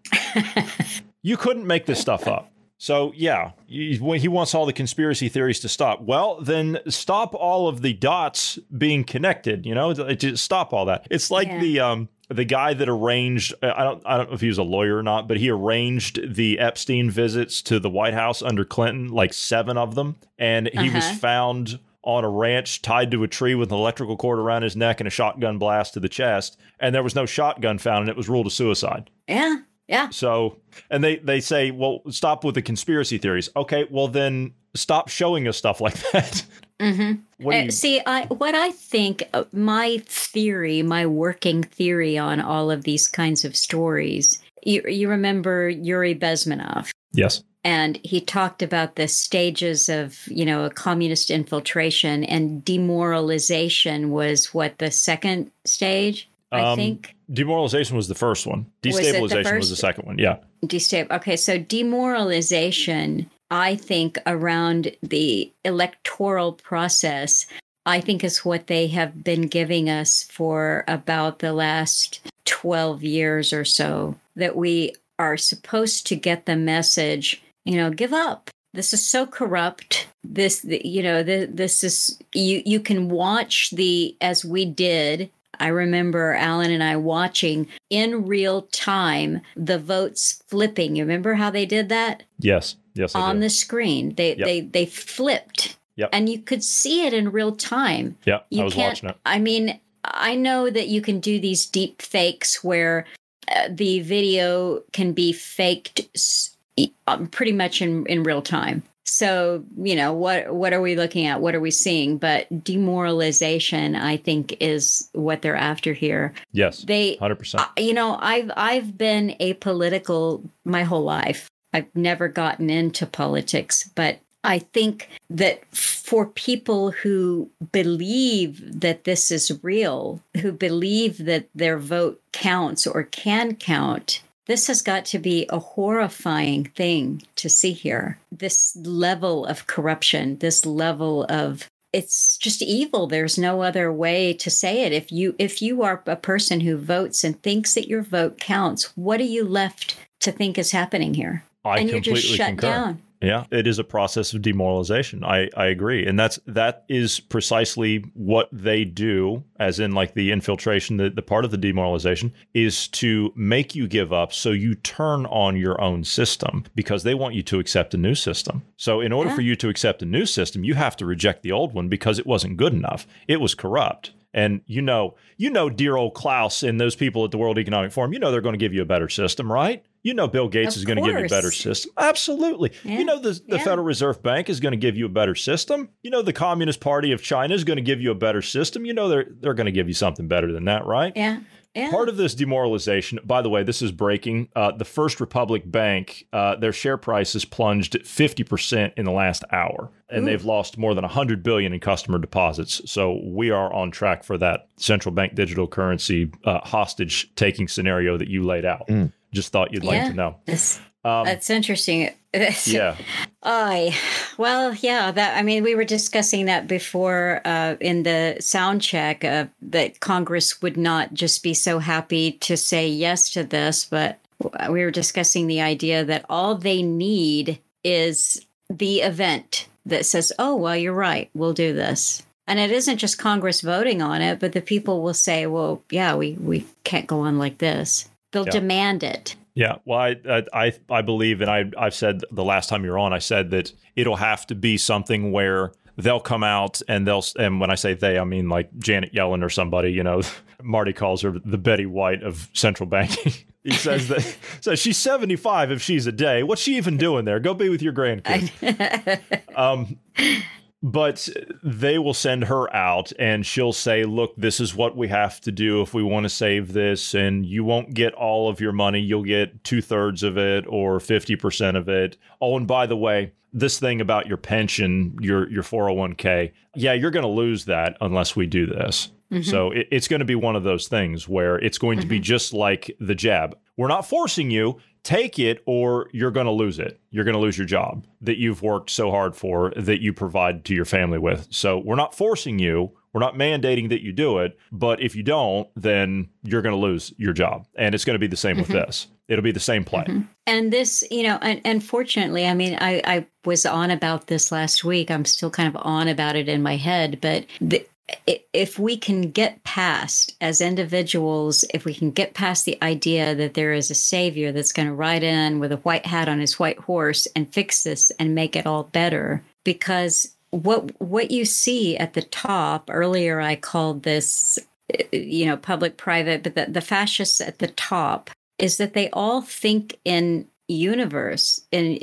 you couldn't make this stuff up. So, yeah, he, he wants all the conspiracy theories to stop. Well, then stop all of the dots being connected, you know, to stop all that. It's like yeah. the um the guy that arranged I don't I don't know if he was a lawyer or not, but he arranged the Epstein visits to the White House under Clinton, like seven of them, and he uh-huh. was found on a ranch tied to a tree with an electrical cord around his neck and a shotgun blast to the chest, and there was no shotgun found and it was ruled a suicide. Yeah. Yeah. So, and they they say, "Well, stop with the conspiracy theories." Okay, well then stop showing us stuff like that. Mm-hmm. Uh, see, I, what I think, uh, my theory, my working theory on all of these kinds of stories. You, you remember Yuri Bezmenov? Yes. And he talked about the stages of, you know, a communist infiltration and demoralization was what the second stage. I um, think demoralization was the first one. Destabilization was, was the second one. Yeah. Destab. Okay, so demoralization I think, around the electoral process, I think is what they have been giving us for about the last 12 years or so that we are supposed to get the message, you know, give up. This is so corrupt. This, you know, this is, you, you can watch the, as we did I remember Alan and I watching in real time the votes flipping. You remember how they did that? Yes. Yes. on the screen. They yep. they they flipped. Yep. And you could see it in real time. Yeah. I was can't, watching it. I mean, I know that you can do these deep fakes where uh, the video can be faked um, pretty much in, in real time. So, you know, what what are we looking at? What are we seeing? But demoralization, I think, is what they're after here. Yes. They 100%. Uh, you know, I've I've been apolitical my whole life. I've never gotten into politics, but I think that for people who believe that this is real, who believe that their vote counts or can count, this has got to be a horrifying thing to see here. This level of corruption, this level of it's just evil there's no other way to say it if you if you are a person who votes and thinks that your vote counts what are you left to think is happening here I and you're just shut concur. down yeah, it is a process of demoralization. I, I agree. And that's that is precisely what they do, as in like the infiltration, the, the part of the demoralization is to make you give up so you turn on your own system because they want you to accept a new system. So in order yeah. for you to accept a new system, you have to reject the old one because it wasn't good enough. It was corrupt. And you know, you know, dear old Klaus and those people at the World Economic Forum, you know they're going to give you a better system, right? You know Bill Gates of is going to give you a better system. Absolutely. Yeah. You know the, the Yeah. Federal Reserve Bank is going to give you a better system. You know the Communist Party of China is going to give you a better system. You know they're they're going to give you something better than that, right? yeah yeah Part of this demoralization, by the way, this is breaking. Uh, the First Republic Bank, uh, their share price has plunged 50% in the last hour, and Ooh. they've lost more than 100 billion in customer deposits. So we are on track for that central bank digital currency uh, hostage taking scenario that you laid out. Mm. Just thought you'd like Yeah. to know. That's, Um, that's interesting. yeah, I well, yeah. That I mean, we were discussing that before uh, in the sound check uh, that Congress would not just be so happy to say yes to this, but we were discussing the idea that all they need is the event that says, "Oh, well, you're right. We'll do this." And it isn't just Congress voting on it, but the people will say, "Well, yeah, we we can't go on like this." They'll Yeah. demand it. Yeah, well, I, I I believe, and I I've said the last time you were on, I said that it'll have to be something where they'll come out and they'll, and when I say they, I mean like Janet Yellen or somebody. You know, Marty calls her the Betty White of central banking. he says that says she's seventy five if she's a day. What's she even doing there? Go be with your grandkids. um, but they will send her out and she'll say, Look, this is what we have to do if we want to save this. And you won't get all of your money. You'll get two thirds of it or 50% of it. Oh, and by the way, this thing about your pension, your, your 401k, yeah, you're going to lose that unless we do this. Mm-hmm. So it, it's going to be one of those things where it's going to be mm-hmm. just like the jab. We're not forcing you. Take it, or you're going to lose it. You're going to lose your job that you've worked so hard for, that you provide to your family with. So we're not forcing you. We're not mandating that you do it. But if you don't, then you're going to lose your job. And it's going to be the same with mm-hmm. this. It'll be the same play. Mm-hmm. And this, you know, and, and fortunately, I mean, I, I was on about this last week. I'm still kind of on about it in my head, but the, if we can get past as individuals, if we can get past the idea that there is a savior that's going to ride in with a white hat on his white horse and fix this and make it all better, because what what you see at the top earlier, I called this, you know, public private, but the, the fascists at the top is that they all think in universe in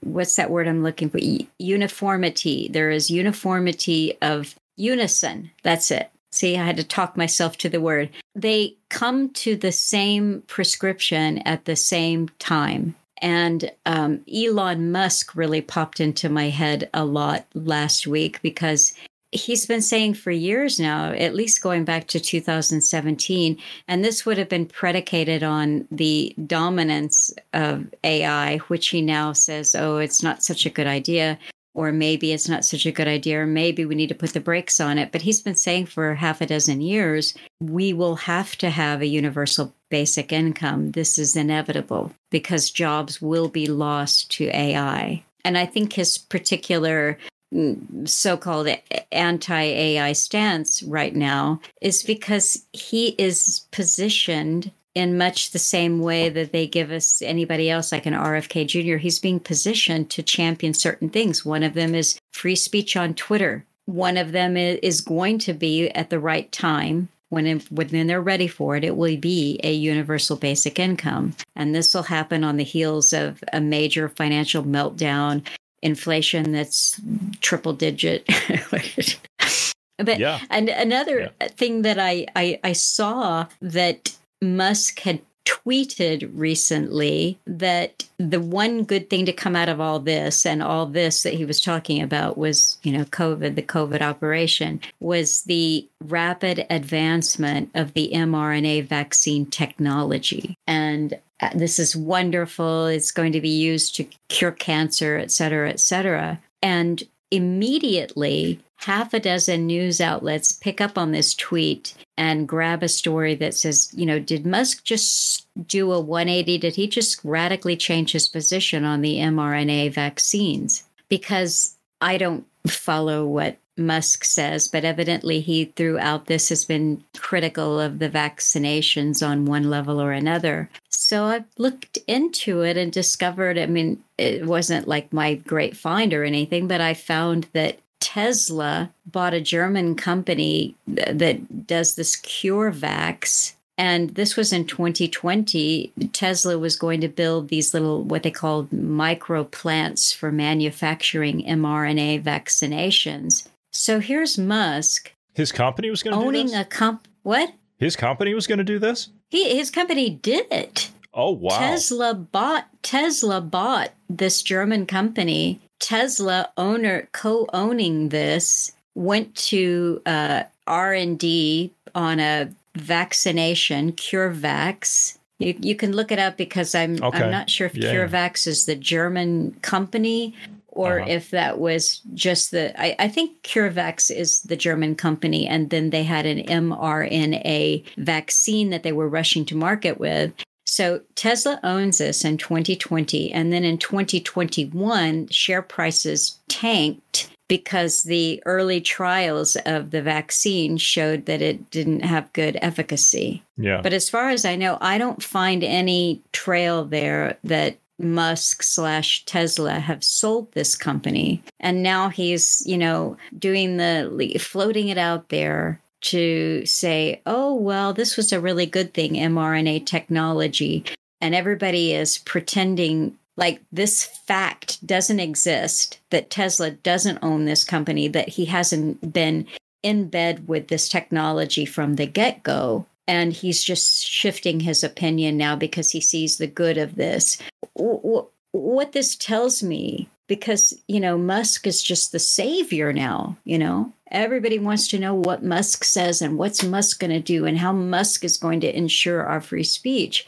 what's that word i'm looking for? Uniformity. There is uniformity of unison. That's it. See i had to talk myself to the word. They come to the same prescription at the same time. And um, elon musk really popped into my head a lot last week because he's been saying for years now, at least going back to 2017, and this would have been predicated on the dominance of AI, which he now says, oh, it's not such a good idea. Or maybe it's not such a good idea, or maybe we need to put the brakes on it. But he's been saying for half a dozen years, we will have to have a universal basic income. This is inevitable because jobs will be lost to AI. And I think his particular mm, so-called anti-AI stance right now is because he is positioned in much the same way that they give us anybody else like an RFK Jr. He's being positioned to champion certain things. One of them is free speech on Twitter. One of them is going to be at the right time when when they're ready for it, it will be a universal basic income, and this will happen on the heels of a major financial meltdown inflation that's triple digit. but yeah. and another yeah. thing that I, I I saw that Musk had tweeted recently that the one good thing to come out of all this and all this that he was talking about was, you know, COVID, the COVID operation, was the rapid advancement of the mRNA vaccine technology. And uh, this is wonderful. It's going to be used to cure cancer, et cetera, et cetera. And immediately, half a dozen news outlets pick up on this tweet and grab a story that says, you know, did Musk just do a 180? Did he just radically change his position on the mRNA vaccines? Because I don't follow what Musk says, but evidently he throughout this has been critical of the vaccinations on one level or another. So I looked into it and discovered, I mean, it wasn't like my great find or anything, but I found that Tesla bought a German company that does this CureVax. And this was in 2020. Tesla was going to build these little, what they called micro plants for manufacturing mRNA vaccinations. So here's Musk. His company was going to owning a comp. What? His company was going to do this. He his company did it. Oh wow! Tesla bought Tesla bought this German company. Tesla owner co-owning this went to uh, R and D on a vaccination CureVax. You, you can look it up because I'm okay. I'm not sure if yeah. CureVax is the German company or uh-huh. if that was just the I, I, think CureVax is the German company, and then they had an mRNA vaccine that they were rushing to market with. So Tesla owns this in 2020, and then in 2021, share prices tanked because the early trials of the vaccine showed that it didn't have good efficacy. Yeah. But as far as I know, I don't find any trail there that Musk slash Tesla have sold this company. And now he's, you know, doing the floating it out there to say, oh, well, this was a really good thing, mRNA technology. And everybody is pretending like this fact doesn't exist, that Tesla doesn't own this company, that he hasn't been in bed with this technology from the get go and he's just shifting his opinion now because he sees the good of this. What this tells me, because, you know, Musk is just the savior now, you know, everybody wants to know what Musk says and what's Musk going to do and how Musk is going to ensure our free speech.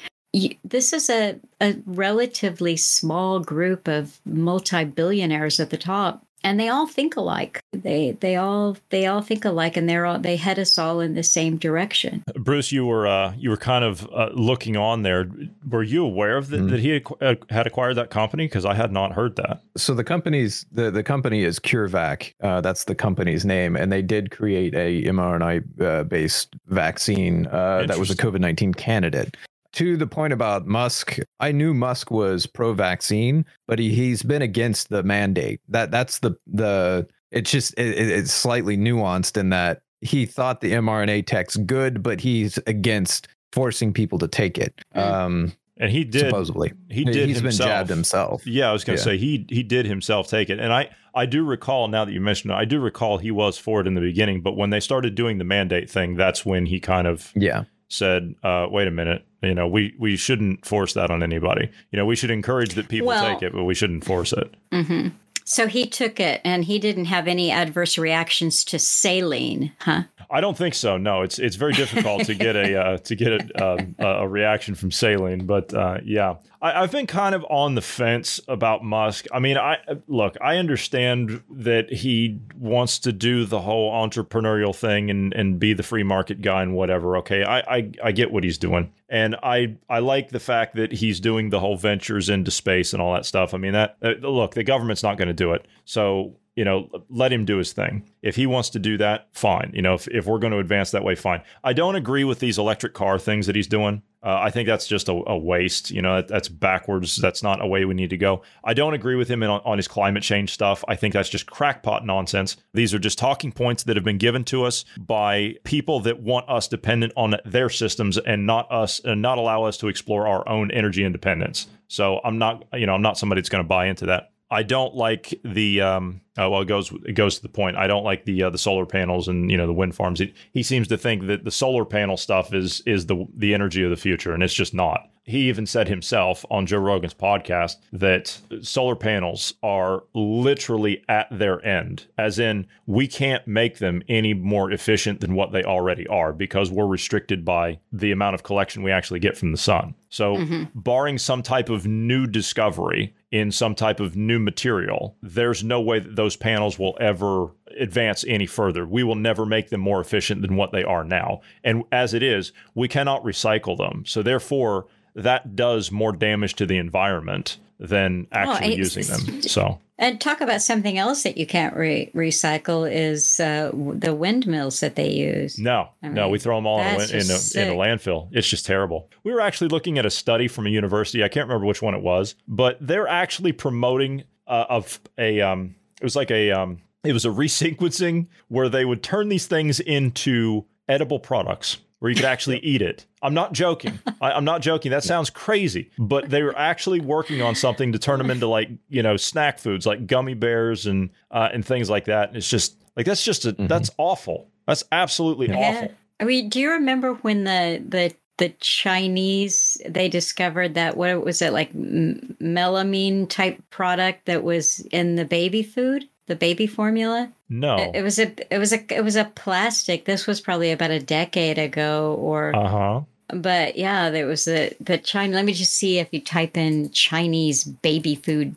This is a, a relatively small group of multi billionaires at the top and they all think alike. They they all they all think alike and they're all they head us all in the same direction. Bruce you were uh, you were kind of uh, looking on there. Were you aware of the, mm-hmm. that he uh, had acquired that company? Because i had not heard that. So the company's the, the company is curevac. Uh, that's the company's name and they did create a mrna uh, based vaccine uh, that was a covid-19 candidate to the point about Musk, I knew Musk was pro-vaccine, but he, he's been against the mandate. That that's the the it's just it, it's slightly nuanced in that he thought the mRNA tech's good, but he's against forcing people to take it. Mm. Um, and he did supposedly he did he's himself. been jabbed himself. Yeah, I was going to yeah. say he he did himself take it, and I I do recall now that you mentioned it, I do recall he was for it in the beginning, but when they started doing the mandate thing, that's when he kind of yeah said, uh, "Wait a minute, you know, we we shouldn't force that on anybody. You know, we should encourage that people well, take it, but we shouldn't force it." Mm-hmm. So he took it and he didn't have any adverse reactions to saline, huh? I don't think so. No, it's it's very difficult to get a uh, to get a, um, a reaction from saline. But uh, yeah, I, have been kind of on the fence about Musk. I mean, I look, I understand that he wants to do the whole entrepreneurial thing and and be the free market guy and whatever. Okay, I I, I get what he's doing, and I I like the fact that he's doing the whole ventures into space and all that stuff. I mean, that uh, look, the government's not going to do it, so you know, let him do his thing. If he wants to do that, fine. You know, if, if we're going to advance that way, fine. I don't agree with these electric car things that he's doing. Uh, I think that's just a, a, waste. You know, that, that's backwards. That's not a way we need to go. I don't agree with him in, on, on his climate change stuff. I think that's just crackpot nonsense. These are just talking points that have been given to us by people that want us dependent on their systems and not us and not allow us to explore our own energy independence. So I'm not, you know, I'm not somebody that's going to buy into that. I don't like the um, uh, well, it goes it goes to the point. I don't like the uh, the solar panels and you know the wind farms. He, he seems to think that the solar panel stuff is is the the energy of the future, and it's just not. He even said himself on Joe Rogan's podcast that solar panels are literally at their end, as in we can't make them any more efficient than what they already are because we're restricted by the amount of collection we actually get from the sun. So, mm-hmm. barring some type of new discovery in some type of new material, there's no way that those panels will ever advance any further. We will never make them more efficient than what they are now. And as it is, we cannot recycle them. So, therefore, that does more damage to the environment than actually oh, using them. So, and talk about something else that you can't re- recycle is uh, the windmills that they use. No, I mean, no, we throw them all in a, in, a, in a, landfill. It's just terrible. We were actually looking at a study from a university. I can't remember which one it was, but they're actually promoting uh, of a. Um, it was like a. Um, it was a resequencing where they would turn these things into edible products where you could actually eat it. I'm not joking. I, am not joking. That sounds crazy, but they were actually working on something to turn them into like you know snack foods, like gummy bears and uh, and things like that. And it's just like that's just a, mm-hmm. that's awful. That's absolutely yeah. awful. I mean, do you remember when the the the Chinese they discovered that what was it like melamine type product that was in the baby food? The baby formula? No. It, it, was a it was a it was a plastic. This was probably about a decade ago or Uh-huh. But yeah, there was the the China let me just see if you type in Chinese baby food.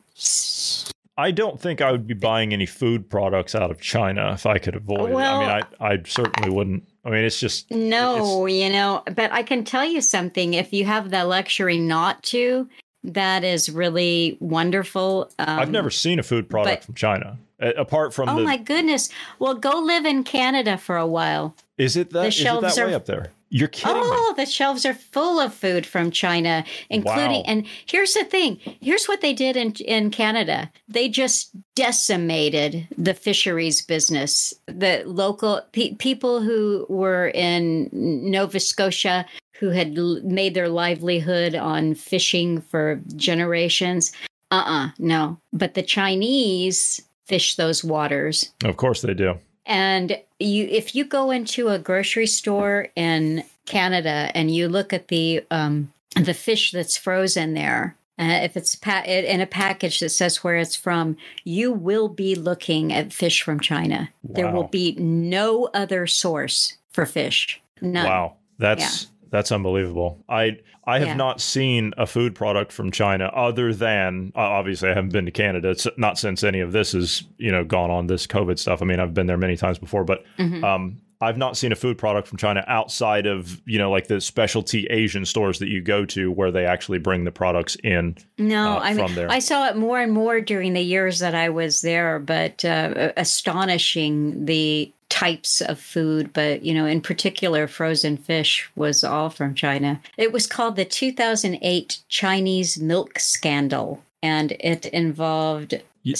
I don't think I would be buying any food products out of China if I could avoid well, it. I mean, I I certainly wouldn't. I mean, it's just no, it's, you know. But I can tell you something: if you have the luxury not to, that is really wonderful. Um, I've never seen a food product but, from China apart from. Oh the, my goodness! Well, go live in Canada for a while. Is it that? The shelves that are, way up there? You're kidding oh, me. the shelves are full of food from China, including. Wow. And here's the thing: here's what they did in in Canada. They just decimated the fisheries business. The local pe- people who were in Nova Scotia who had made their livelihood on fishing for generations. Uh uh-uh, uh no. But the Chinese fish those waters. Of course they do. And you if you go into a grocery store in Canada and you look at the um, the fish that's frozen there, uh, if it's pa- in a package that says where it's from, you will be looking at fish from China. Wow. There will be no other source for fish. None. Wow, that's yeah. that's unbelievable. I I have yeah. not seen a food product from China other than uh, obviously I haven't been to Canada. It's not since any of this has you know gone on this COVID stuff. I mean, I've been there many times before, but mm-hmm. um, I've not seen a food product from China outside of you know like the specialty Asian stores that you go to where they actually bring the products in. No, uh, I mean. I saw it more and more during the years that I was there, but uh, astonishing the types of food, but you know, in particular, frozen fish was all from China. It was called the 2008 Chinese milk scandal, and it involved.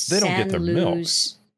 they don't get their milk.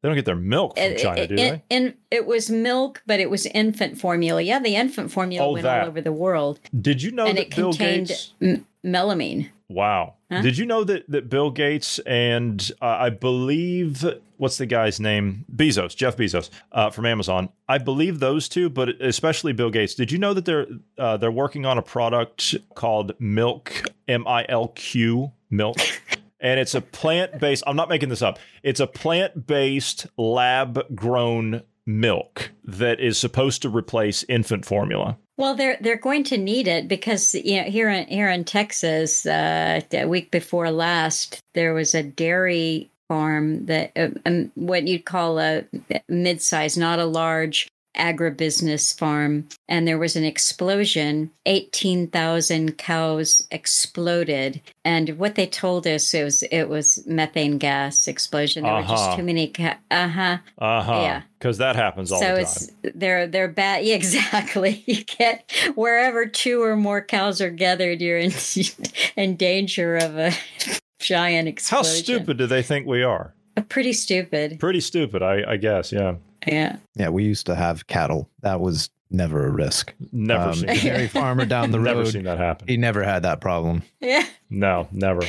They don't get their milk from China, do they? And it was milk, but it was infant formula. Yeah, the infant formula oh, went that. all over the world. Did you know and that it Bill contained Gates... m- melamine? Wow. Huh? Did you know that, that Bill Gates and uh, I believe what's the guy's name? Bezos, Jeff Bezos uh, from Amazon. I believe those two, but especially Bill Gates. Did you know that they're uh, they're working on a product called Milk M I L Q Milk? and it's a plant based. I'm not making this up. It's a plant based lab grown milk that is supposed to replace infant formula. Well, they're they're going to need it because you know here in here in Texas, uh, a week before last, there was a dairy farm that um, what you'd call a mid-size, not a large agribusiness farm and there was an explosion. 18,000 cows exploded. And what they told us it was it was methane gas explosion. There uh-huh. were just uh-huh. too many ca- uh-huh. Uh-huh. Yeah. Cuz that happens all so the time. it's they're they're bad. Yeah, exactly. You get wherever two or more cows are gathered you're in in danger of a giant explosion. how stupid do they think we are? Pretty stupid. Pretty stupid i i guess yeah yeah. Yeah, we used to have cattle. That was never a risk. Never um, seen dairy farmer down the road. Never seen that happen. He never had that problem. Yeah. No, never.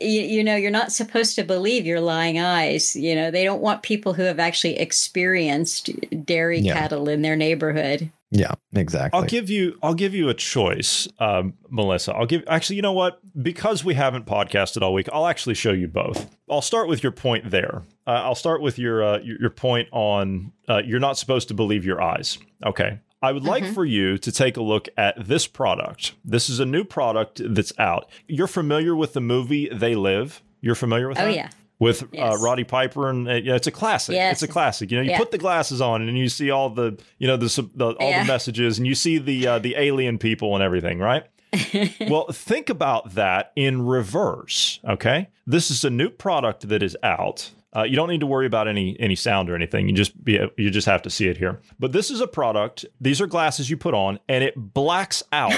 You, you know, you're not supposed to believe your lying eyes. You know, they don't want people who have actually experienced dairy yeah. cattle in their neighborhood. Yeah, exactly. I'll give you I'll give you a choice, um, Melissa. I'll give actually, you know what? Because we haven't podcasted all week, I'll actually show you both. I'll start with your point there. Uh, I'll start with your, uh, your, your point on uh, you're not supposed to believe your eyes. Okay. I would like mm-hmm. for you to take a look at this product. This is a new product that's out. You're familiar with the movie They Live? You're familiar with oh, that? yeah with uh, yes. uh, Roddy Piper, and uh, you know, it's a classic. Yes. It's a classic. You know, you yeah. put the glasses on, and you see all the, you know, the, the all yeah. the messages, and you see the uh, the alien people and everything, right? well, think about that in reverse. Okay, this is a new product that is out. Uh, you don't need to worry about any any sound or anything. You just be you just have to see it here. But this is a product. These are glasses you put on, and it blacks out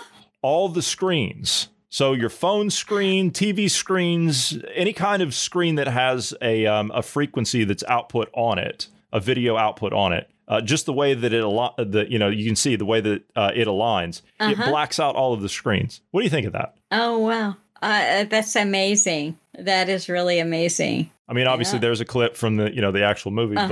all the screens so your phone screen, TV screens, any kind of screen that has a um, a frequency that's output on it, a video output on it, uh, just the way that it al- the you know you can see the way that uh, it aligns, uh-huh. it blacks out all of the screens. What do you think of that? Oh wow, uh, that's amazing. That is really amazing. I mean, obviously, yeah. there's a clip from the you know the actual movie, uh-huh.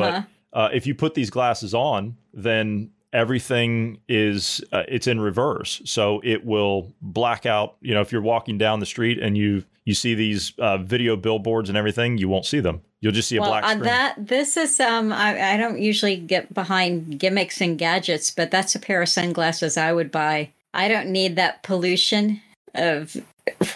but uh, if you put these glasses on, then everything is uh, it's in reverse. So it will black out you know if you're walking down the street and you you see these uh, video billboards and everything you won't see them. You'll just see a well, black screen. that this is um I, I don't usually get behind gimmicks and gadgets but that's a pair of sunglasses i would buy. I don't need that pollution of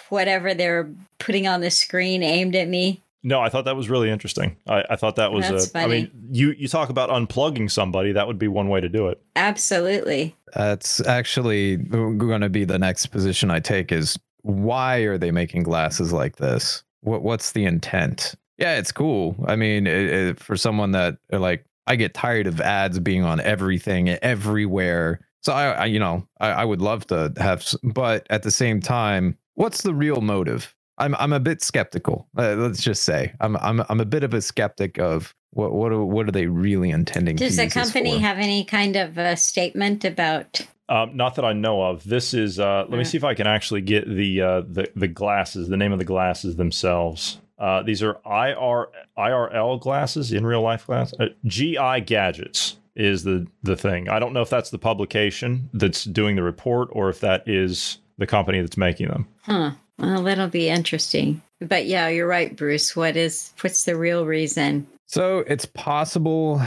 whatever they're putting on the screen aimed at me no, I thought that was really interesting. I, I thought that was That's a, funny. I mean, you you talk about unplugging somebody, that would be one way to do it. Absolutely. That's actually going to be the next position I take is why are they making glasses like this? What what's the intent? Yeah, it's cool. I mean, it, it, for someone that like I get tired of ads being on everything everywhere. So I, I you know, I, I would love to have, but at the same time, what's the real motive? I'm I'm a bit skeptical. Uh, let's just say I'm I'm I'm a bit of a skeptic of what what are, what are they really intending? To do. Does the company have any kind of a statement about? Um, not that I know of. This is. Uh, let me see if I can actually get the uh, the the glasses. The name of the glasses themselves. Uh, these are IR IRL glasses in real life glass. Uh, GI gadgets is the the thing. I don't know if that's the publication that's doing the report or if that is the company that's making them. Huh. Well, that'll be interesting. But yeah, you're right, Bruce. What is what's the real reason? So it's possible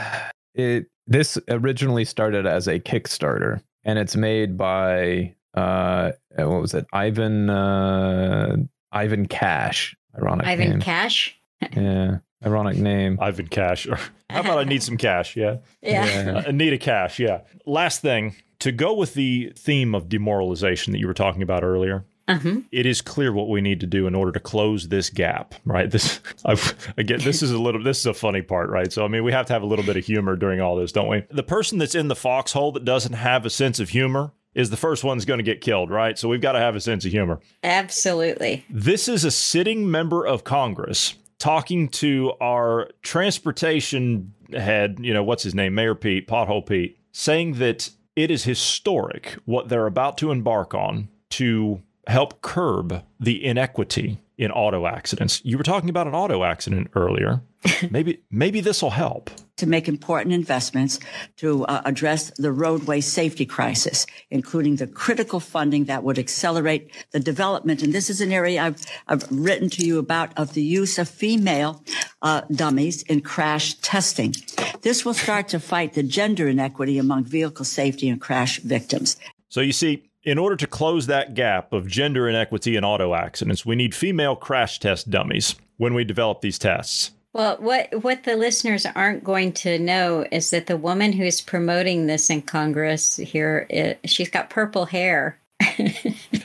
it this originally started as a Kickstarter and it's made by uh what was it? Ivan uh Ivan Cash. Ironic Ivan name. Cash? yeah. Ironic name. Ivan Cash. How about I need some cash? Yeah. Yeah. yeah. I need a cash. Yeah. Last thing to go with the theme of demoralization that you were talking about earlier. Uh-huh. It is clear what we need to do in order to close this gap, right? This I've, again, this is a little, this is a funny part, right? So I mean, we have to have a little bit of humor during all this, don't we? The person that's in the foxhole that doesn't have a sense of humor is the first one's going to get killed, right? So we've got to have a sense of humor. Absolutely. This is a sitting member of Congress talking to our transportation head, you know, what's his name, Mayor Pete, Pothole Pete, saying that it is historic what they're about to embark on to help curb the inequity in auto accidents. You were talking about an auto accident earlier. maybe maybe this will help. to make important investments to uh, address the roadway safety crisis, including the critical funding that would accelerate the development. And this is an area I've, I've written to you about of the use of female uh, dummies in crash testing. This will start to fight the gender inequity among vehicle safety and crash victims. So you see, in order to close that gap of gender inequity in auto accidents, we need female crash test dummies when we develop these tests. Well, what what the listeners aren't going to know is that the woman who's promoting this in Congress here, it, she's got purple hair.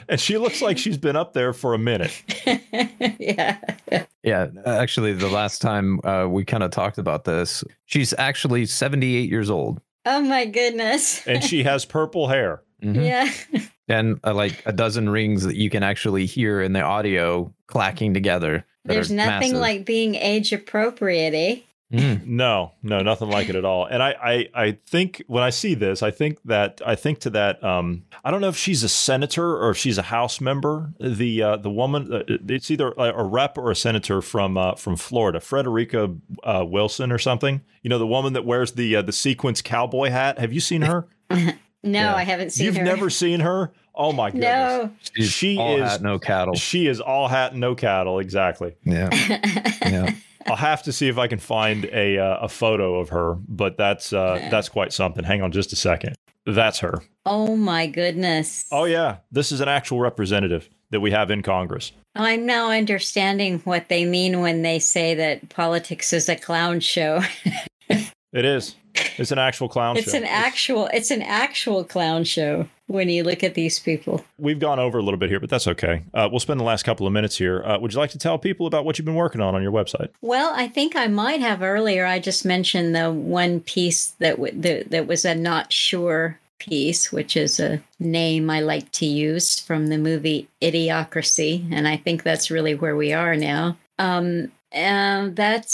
and she looks like she's been up there for a minute. yeah. Yeah. Actually, the last time uh, we kind of talked about this, she's actually 78 years old. Oh, my goodness. and she has purple hair. Mm-hmm. Yeah. and uh, like a dozen rings that you can actually hear in the audio clacking together. There's nothing massive. like being age appropriate, eh? Mm. No, no, nothing like it at all. And I, I, I think when I see this, I think that I think to that. Um, I don't know if she's a senator or if she's a House member. The uh, the woman, uh, it's either a rep or a senator from uh, from Florida, Frederica uh, Wilson or something. You know, the woman that wears the uh, the sequence cowboy hat. Have you seen her? no, yeah. I haven't seen. You've her. never seen her? Oh my goodness. No. She's she is hat, no cattle. She is all hat, no cattle. Exactly. Yeah. yeah. I'll have to see if I can find a uh, a photo of her, but that's uh, that's quite something. Hang on just a second. That's her. Oh my goodness. Oh yeah, this is an actual representative that we have in Congress. I'm now understanding what they mean when they say that politics is a clown show. it is. It's an actual clown it's show. An actual, it's an actual clown show when you look at these people. We've gone over a little bit here, but that's okay. Uh, we'll spend the last couple of minutes here. Uh, would you like to tell people about what you've been working on on your website? Well, I think I might have earlier. I just mentioned the one piece that w- the, that was a not sure piece, which is a name I like to use from the movie Idiocracy, and I think that's really where we are now. Um, and that's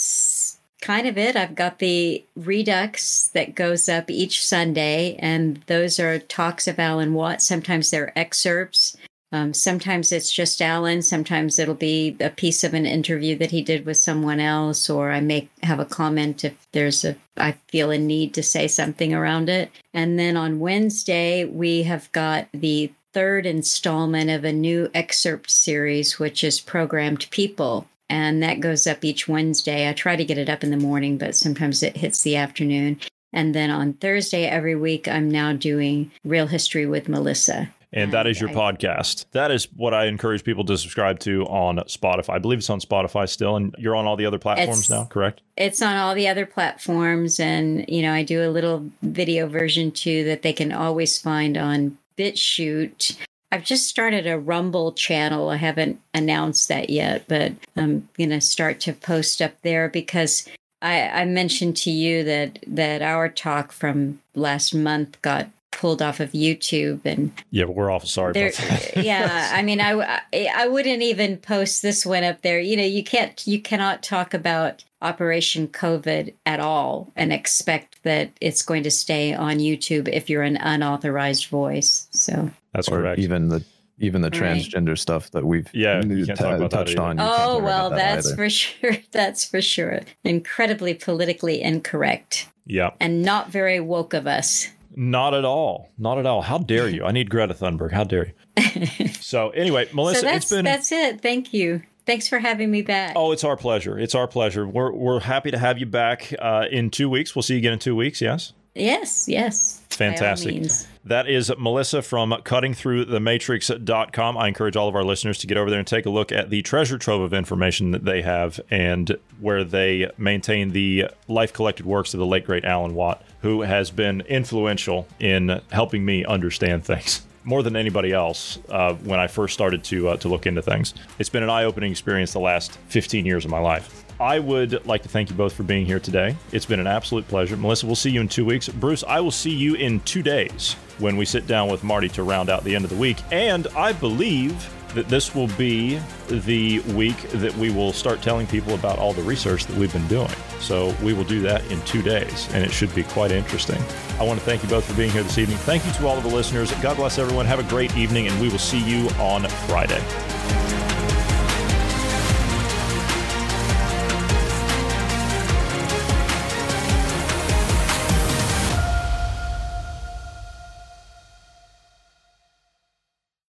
kind of it. I've got the Redux that goes up each Sunday, and those are talks of Alan Watts. Sometimes they're excerpts. Um, sometimes it's just Alan. Sometimes it'll be a piece of an interview that he did with someone else, or I may have a comment if there's a I feel a need to say something around it. And then on Wednesday we have got the third installment of a new excerpt series, which is Programmed People and that goes up each Wednesday. I try to get it up in the morning, but sometimes it hits the afternoon. And then on Thursday every week, I'm now doing Real History with Melissa. And that is your I, podcast. That is what I encourage people to subscribe to on Spotify. I believe it's on Spotify still, and you're on all the other platforms now, correct? It's on all the other platforms, and you know I do a little video version too that they can always find on BitChute. I've just started a Rumble channel. I haven't announced that yet, but I'm going to start to post up there because I, I mentioned to you that that our talk from last month got pulled off of YouTube and yeah, but we're awful sorry about that. yeah, I mean, I I wouldn't even post this one up there. You know, you can't you cannot talk about Operation COVID at all and expect that it's going to stay on YouTube if you're an unauthorized voice. So that's or correct. Even the even the right. transgender stuff that we've yeah t- touched on. Oh well, that's for sure. That's for sure. Incredibly politically incorrect. Yeah, and not very woke of us. Not at all. Not at all. How dare you? I need Greta Thunberg. How dare you? so anyway, Melissa, so it's been that's it. Thank you. Thanks for having me back. Oh, it's our pleasure. It's our pleasure. We're we're happy to have you back uh, in two weeks. We'll see you again in two weeks. Yes. Yes. Yes. Fantastic. That is Melissa from cuttingthroughthematrix.com. I encourage all of our listeners to get over there and take a look at the treasure trove of information that they have and where they maintain the life collected works of the late great Alan Watt, who has been influential in helping me understand things more than anybody else uh, when I first started to uh, to look into things. It's been an eye-opening experience the last 15 years of my life. I would like to thank you both for being here today. It's been an absolute pleasure. Melissa, we'll see you in two weeks. Bruce, I will see you in two days when we sit down with Marty to round out the end of the week. And I believe that this will be the week that we will start telling people about all the research that we've been doing. So we will do that in two days, and it should be quite interesting. I want to thank you both for being here this evening. Thank you to all of the listeners. God bless everyone. Have a great evening, and we will see you on Friday.